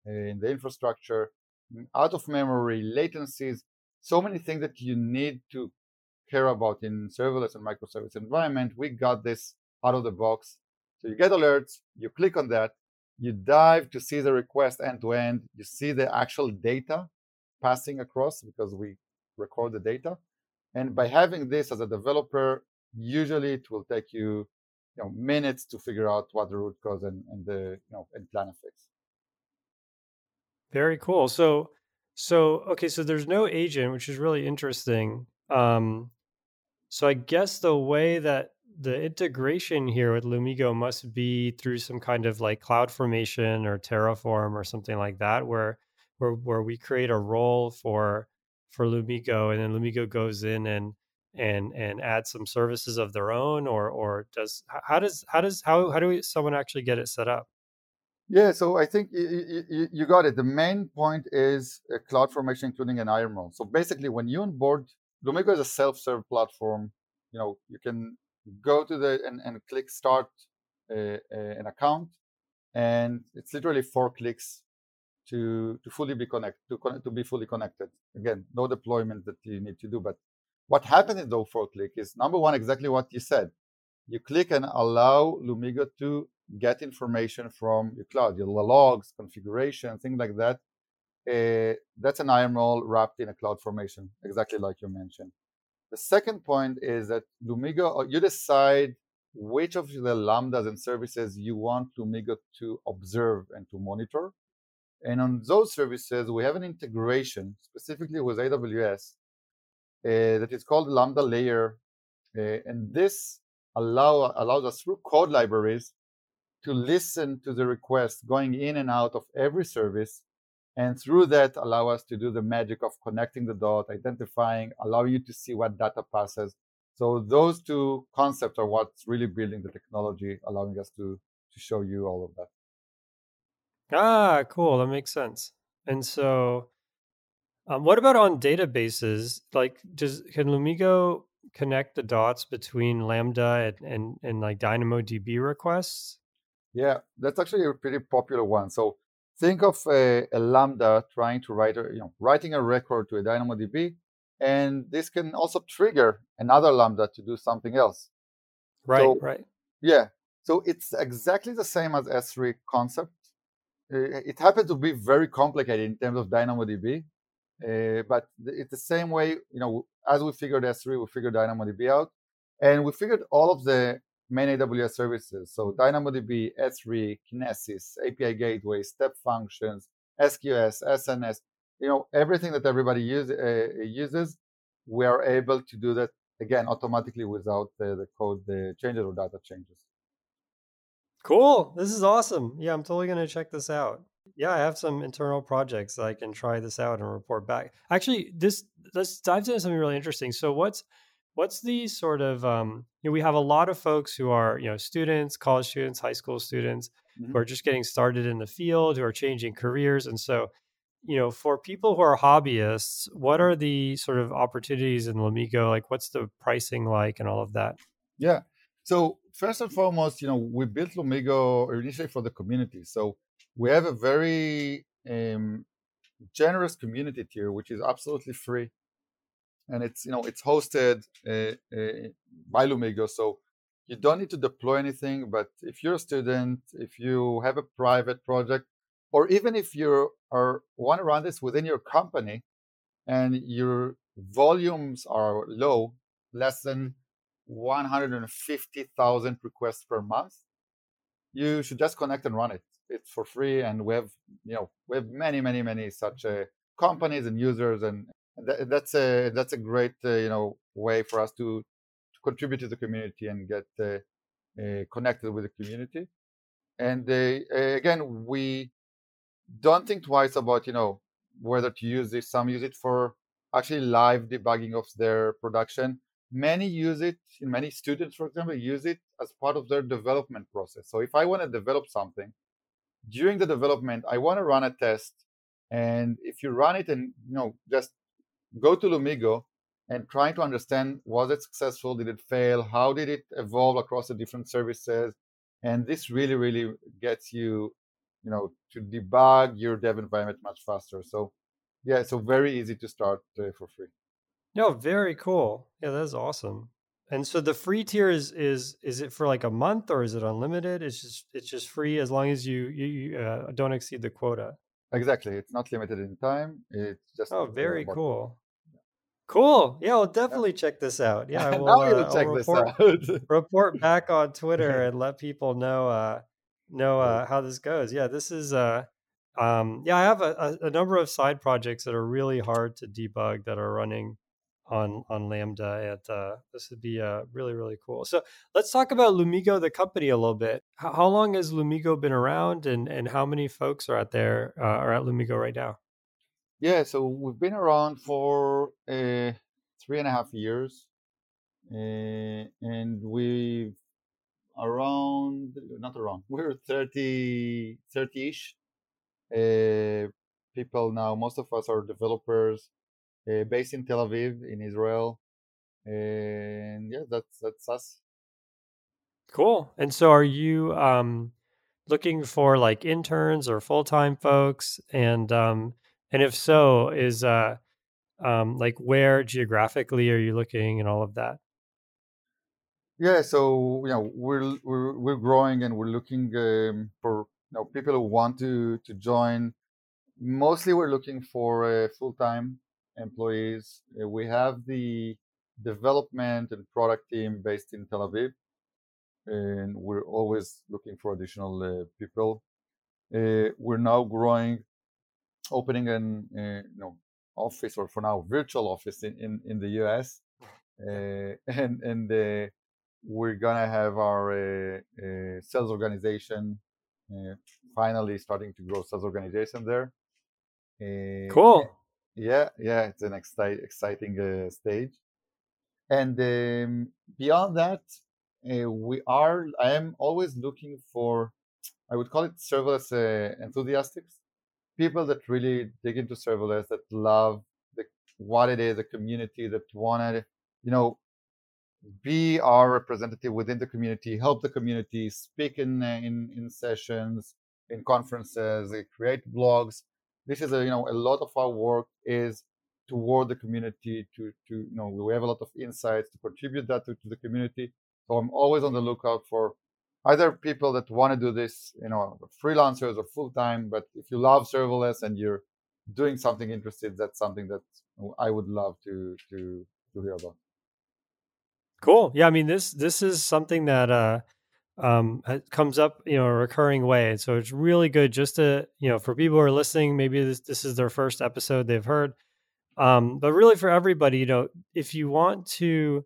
in the infrastructure, Mm, out of memory, latencies, so many things that you need to care about in serverless and microservice environment, we got this out of the box. So you get alerts, you click on that, you dive to see the request end to end, you see the actual data passing across because we record the data. And by having this as a developer, usually it will take you, you know, minutes to figure out what the root cause and, and the you know and plan a fix. Very cool. So so okay, so there's no agent, which is really interesting. Um, so I guess the way that the integration here with Lumigo must be through some kind of like CloudFormation or Terraform or something like that, where where where we create a role for for Lumigo, and then Lumigo goes in and and and add some services of their own, or or does how does how does how how do we, someone actually get it set up? Yeah, so I think you, got it. The main point is uh, a CloudFormation, including an Iron IAM. So basically, when you onboard, Lumigo is a self-serve platform. You know, you can go to the and, and click start a, a, an account, and it's literally four clicks to to fully be connected to connect, to be fully connected. Again, no deployment that you need to do. But what happens in those four click is number one, exactly what you said. You click and allow Lumigo to get information from your cloud, your logs, configuration, things like that. Uh, that's an IAM role wrapped in a cloud formation, exactly like you mentioned. The second point is that Lumigo, uh, you decide which of the lambdas and services you want Lumigo to observe and to monitor. And on those services, we have an integration specifically with AWS uh, that is called Lambda Layer. Uh, and this allow, allows us through code libraries to listen to the requests going in and out of every service. And through that, allow us to do the magic of connecting the dot, identifying, allow you to see what data passes. So those two concepts are what's really building the technology, allowing us to, to show you all of that. Ah, cool. That makes sense. And so, um, what about on databases? Like, does can Lumigo connect the dots between Lambda and and, and like DynamoDB requests? Yeah, that's actually a pretty popular one. So think of a, a Lambda trying to write, a, you know, writing a record to a DynamoDB, and this can also trigger another Lambda to do something else. Right, so, right. Yeah. So it's exactly the same as S3 concept. It happens to be very complicated in terms of DynamoDB, uh, but it's the same way, you know, as we figured S3, we figured DynamoDB out, and we figured all of the main AWS services. So DynamoDB, S3, Kinesis, API Gateway, Step Functions, SQS, SNS, you know, everything that everybody use, uh, uses, we are able to do that again automatically without uh, the code the changes or data changes. Cool. This is awesome. Yeah, I'm totally going to check this out. Yeah, I have some internal projects I can try this out and report back. Actually, this let's dive into something really interesting. So, what's what's the sort of um, you know we have a lot of folks who are you know students college students high school students mm-hmm. who are just getting started in the field who are changing careers and so you know for people who are hobbyists what are the sort of opportunities in lumigo like what's the pricing like and all of that? Yeah. So first and foremost you know we built lumigo initially for the community. So we have a very um, generous community tier which is absolutely free and it's you know it's hosted uh, uh, by Lumigo, so you don't need to deploy anything. But if you're a student, if you have a private project, or even if you are want to run this within your company, and your volumes are low, less than 150,000 requests per month, you should just connect and run it. It's for free, and we have you know we have many many many such uh, companies and users and that, that's a that's a great uh, you know way for us to, to contribute to the community and get uh, uh, connected with the community. And again, we don't think twice about you know whether to use this. Some use it for actually live debugging of their production. Many use it. Many students, for example, use it as part of their development process. So if I want to develop something during the development, I want to run a test and if you run it and you know just go to Lumigo and try to understand was it successful, did it fail, how did it evolve across the different services, and this really really gets you, you know, to debug your dev environment much faster. So yeah, so very easy to start uh, for free. No, very cool. Yeah, that's awesome. And so the free tier is is is it for like a month or is it unlimited? It's just it's just free as long as you you, uh, don't exceed the quota. Exactly, it's not limited in time. It's just oh, very cool. Cool. Yeah, I'll definitely check this out. Yeah, I will. uh, check report, this out. report back on Twitter and let people know uh know uh, how this goes. Yeah, this is uh um yeah, I have a, a, a number of side projects that are really hard to debug that are running on on Lambda, and uh, this would be uh, really really cool. So let's talk about Lumigo, the company, a little bit. How, how long has Lumigo been around, and and how many folks are out there uh, are at Lumigo right now? Yeah, so we've been around for uh, three and a half years, uh, and we've around not around we're 30 30ish uh, people now most of us are developers based in Tel Aviv in Israel. And yeah, that's that's us. Cool. And so, are you um, looking for like interns or full time folks? And um, and if so, is uh, um, like where geographically are you looking and all of that? Yeah, so you know we're we're we're growing and we're looking um, for you know people who want to to join. Mostly, we're looking for uh, full time employees. Uh, we have the development and product team based in Tel Aviv, and we're always looking for additional uh, people. Uh, we're now growing, opening an uh, you know office or for now virtual office in in, in the US, uh, and and uh, we're gonna have our sales organization finally starting to grow sales organization there. cool yeah, yeah, it's an exci- exciting uh, stage. And um, beyond that, uh, we are. I am always looking for. I would call it serverless uh, enthusiasts, people that really dig into serverless, that love the what it is, the community that want to, you know, be our representative within the community, help the community, speak in uh, in in sessions, in conferences, create blogs, this is a you know a lot of our work is toward the community to to you know we have a lot of insights to contribute that to, to the community. So i'm always on the lookout for either people that want to do this you know freelancers or full time but if you love serverless and you're doing something interested that's something that i would love to to to hear about cool yeah i mean this this is something that uh um, comes up, you know, a recurring way. So it's really good just to, you know, for people who are listening, maybe this, this is their first episode they've heard. Um, but really for everybody, you know, if you want to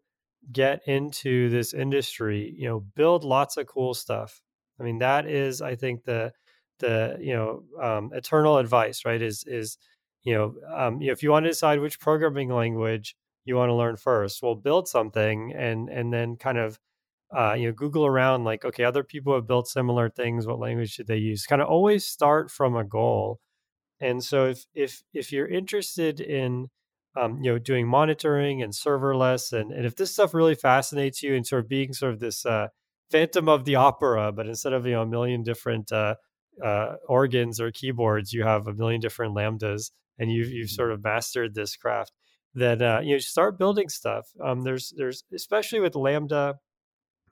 get into this industry, you know, build lots of cool stuff. I mean, that is, I think, the the you know um, eternal advice, right? Is is you know, um, you know, if you want to decide which programming language you want to learn first, well, build something and and then kind of uh, you know, Google around like, okay, other people have built similar things. What language should they use? Kind of always start from a goal. And so if if if you're interested in um, you know doing monitoring and serverless, and and if this stuff really fascinates you, and sort of being sort of this uh, Phantom of the Opera, but instead of you know a million different uh, uh, organs or keyboards, you have a million different lambdas, and you've you've mm-hmm. sort of mastered this craft. Then uh, you know start building stuff. Um, there's there's especially with Lambda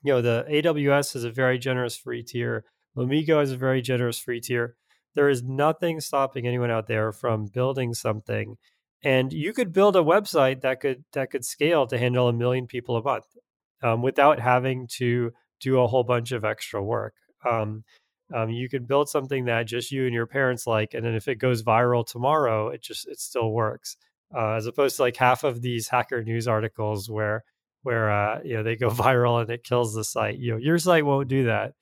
you know, the AWS is a very generous free tier. Lumigo is a very generous free tier. There is nothing stopping anyone out there from building something. And you could build a website that could that could scale to handle a million people a month um, without having to do a whole bunch of extra work. Um, um, you could build something that just you and your parents like, and then if it goes viral tomorrow, it just it still works. Uh, as opposed to like half of these hacker news articles where where uh, you know they go viral and it kills the site. You know, your site won't do that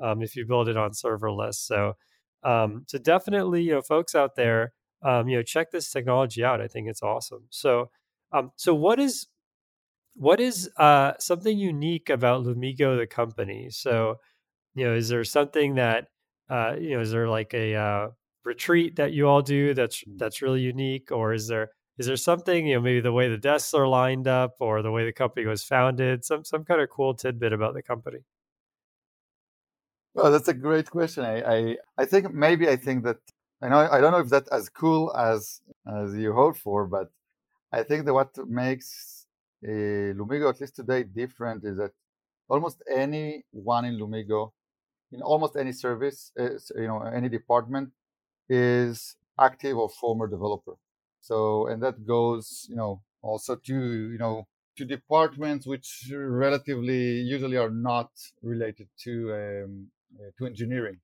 um, if you build it on serverless. So, um, so definitely, you know, folks out there, um, you know, check this technology out. I think it's awesome. So, um, so what is what is uh, something unique about Lumigo, the company? So, you know, is there something that uh, you know, is there like a uh, retreat that you all do that's that's really unique, or is there is there something you know maybe the way the desks are lined up or the way the company was founded some some kind of cool tidbit about the company well that's a great question i i, I think maybe i think that i know i don't know if that's as cool as as you hope for but I think that what makes uh, Lumigo, at least today, different is that almost anyone in Lumigo, in almost any service, uh, you know, any department, is active or former developer. So, and that goes, you know, also to, you know, to departments which relatively usually are not related to um, uh, to engineering.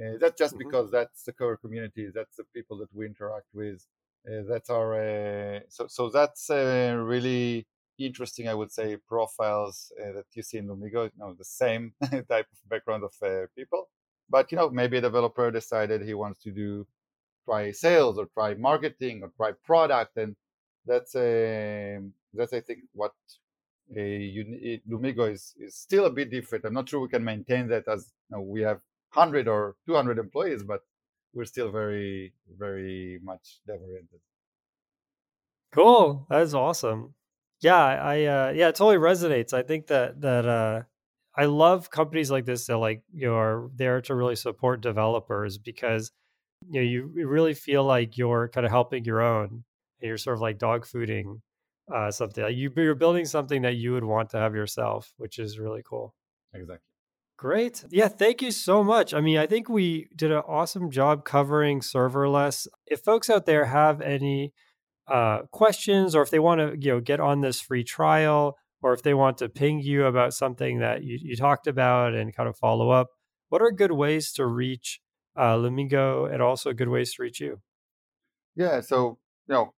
Uh, that's just mm-hmm. because that's the core community, that's the people that we interact with. Uh, that's our uh, so so that's uh, really interesting, I would say, profiles uh, that you see in Lumigo. You know, the same type of background of people, but you know, maybe a developer decided he wants to do try sales or try marketing or try product and that's a that's I think what a Lumigo is is still a bit different. I'm not sure we can maintain that as you know, we have 100 or 200 employees, but we're still very very much dev oriented. Cool, that's awesome. Yeah, I uh, yeah, it totally resonates. I think that that uh, I love companies like this that like you know, are there to really support developers because you know you really feel like you're kind of helping your own and you're sort of like dog fooding uh, something. Like you, you're building something that you would want to have yourself, which is really cool. Exactly. Great. Yeah, thank you so much. I mean, I think we did an awesome job covering serverless. If folks out there have any uh, questions or if they want to, you know, get on this free trial or if they want to ping you about something that you, you talked about and kind of follow up, what are good ways to reach uh, Lumigo and also good ways to reach you? Yeah, so, you know,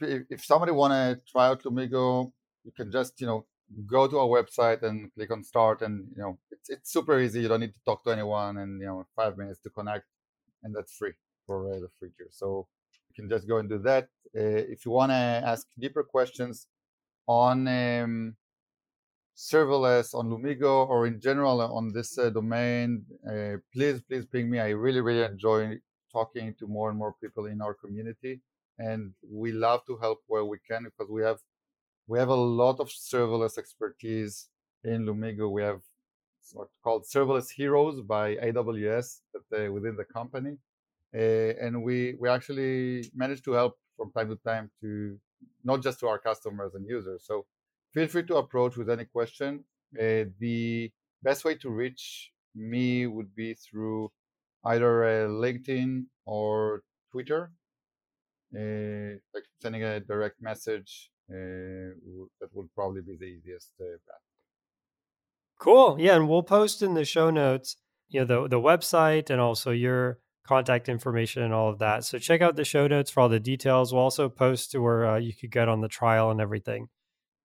if, if somebody want to try out Lumigo, you can just you know go to our website and click on start, and you know it's it's super easy. You don't need to talk to anyone, and you know five minutes to connect, and that's free for uh, the free tier. So you can just go and do that. Uh, if you want to ask deeper questions on um, serverless, on Lumigo, or in general on this uh, domain, uh, please please ping me. I really really enjoy talking to more and more people in our community and we love to help where we can because we have we have a lot of serverless expertise in Lumigo. We have what's called serverless heroes by AWS that, uh, within the company, uh, and we we actually manage to help from time to time to not just to our customers and users. So feel free to approach with any question. Uh, the best way to reach me would be through either uh, LinkedIn or Twitter. Uh, like sending a direct message that would probably be the easiest uh, path. Cool. Yeah, and we'll post in the show notes, you know, the the website and also your contact information and all of that. So check out the show notes for all the details. We'll also post to where uh, you could get on the trial and everything.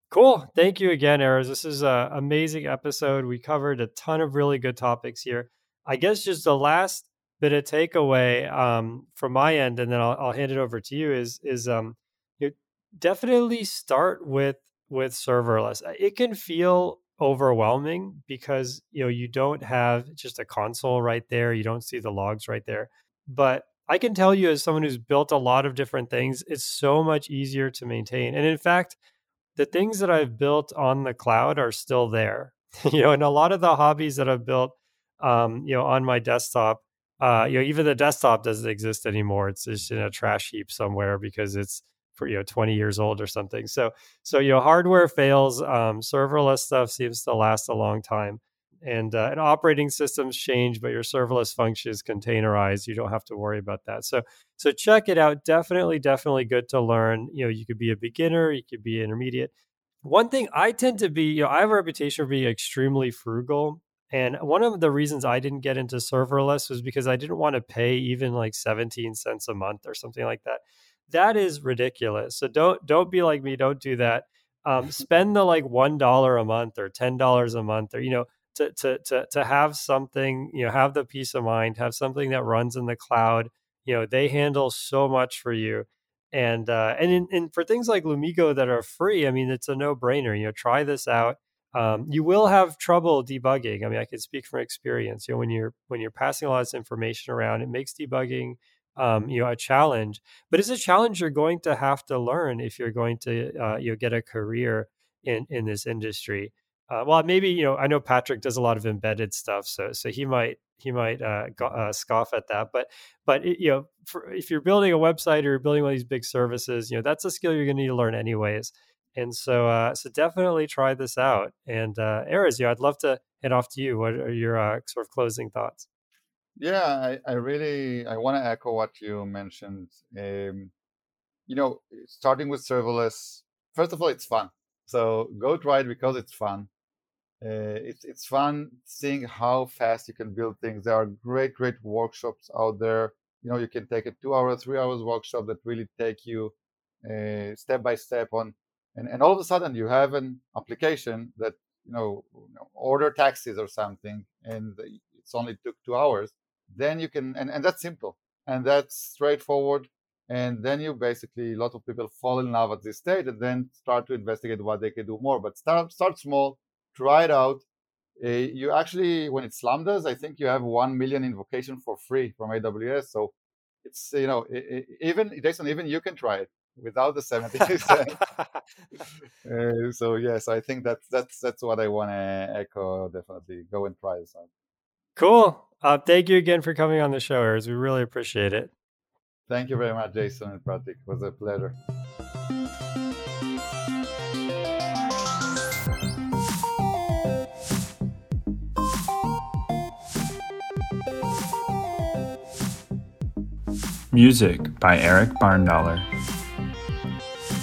Cool. Thank you again, Erez. This is an amazing episode. We covered a ton of really good topics here. I guess just the last bit of takeaway um, from my end, and then I'll, I'll, hand it over to you is is um, definitely start with with serverless. It can feel overwhelming because you know you don't have just a console right there, you don't see the logs right there. But I can tell you, as someone who's built a lot of different things, it's so much easier to maintain. And in fact, the things that I've built on the cloud are still there. you know, and a lot of the hobbies that I've built, um, you know, on my desktop uh, you know, even the desktop doesn't exist anymore. It's just in a trash heap somewhere because it's you know 20 years old or something. So so you know, hardware fails. Um, serverless stuff seems to last a long time, and uh, and operating systems change, but your serverless function is containerized. You don't have to worry about that. So so check it out. Definitely, definitely good to learn. You know, you could be a beginner, you could be intermediate. One thing I tend to be, you know, I have a reputation for being extremely frugal and one of the reasons I didn't get into serverless was because I didn't want to pay even like 17 cents a month or something like that. That is ridiculous. So don't don't be like me. Don't do that. Um, spend the like one dollar a month or ten dollars a month or you know to, to to to have something you know have the peace of mind have something that runs in the cloud. You know they handle so much for you and uh, and in, and for things like Lumigo that are free, I mean, it's a no brainer. You know, try this out um, you will have trouble debugging. I mean, I can speak from experience. You know, when you're when you're passing a lot of information around, it makes debugging um, you know a challenge. But it's a challenge you're going to have to learn if you're going to uh, you know get a career in in this industry. uh, well, maybe you know I know Patrick does a lot of embedded stuff, so so he might he might uh, go, uh, scoff at that. But but it, you know, for, if you're building a website or you're building one of these big services, you know that's a skill you're going to need to learn anyways. And so uh, so definitely try this out. And uh, Erez, you know, I'd love to head off to you. What are your uh, sort of closing thoughts? Yeah, I, I really I want to echo what you mentioned. Um, you know, starting with serverless. First of all, it's fun. So go try it because it's fun. Uh, it's it's fun seeing how fast you can build things. There are great great workshops out there. You know, you can take a two hour, three hours workshop that really take you uh, step by step on, and and all of a sudden you have an application that you know, order taxis or something, and it's only took two hours then you can and, and that's simple and that's straightforward and then you basically a lot of people fall in love at this stage and then start to investigate what they can do more but start start small try it out. Uh, you actually when it's lambdas i think you have 1 million invocation for free from aws so it's you know it, it, even jason even you can try it without the 70 uh, so yes i think that's that's that's what i want to echo definitely. Go and try this out cool uh, thank you again for coming on the show, Erez. We really appreciate it. Thank you very much, Jason and Patrick. It was a pleasure. Music by Eric Barndollar.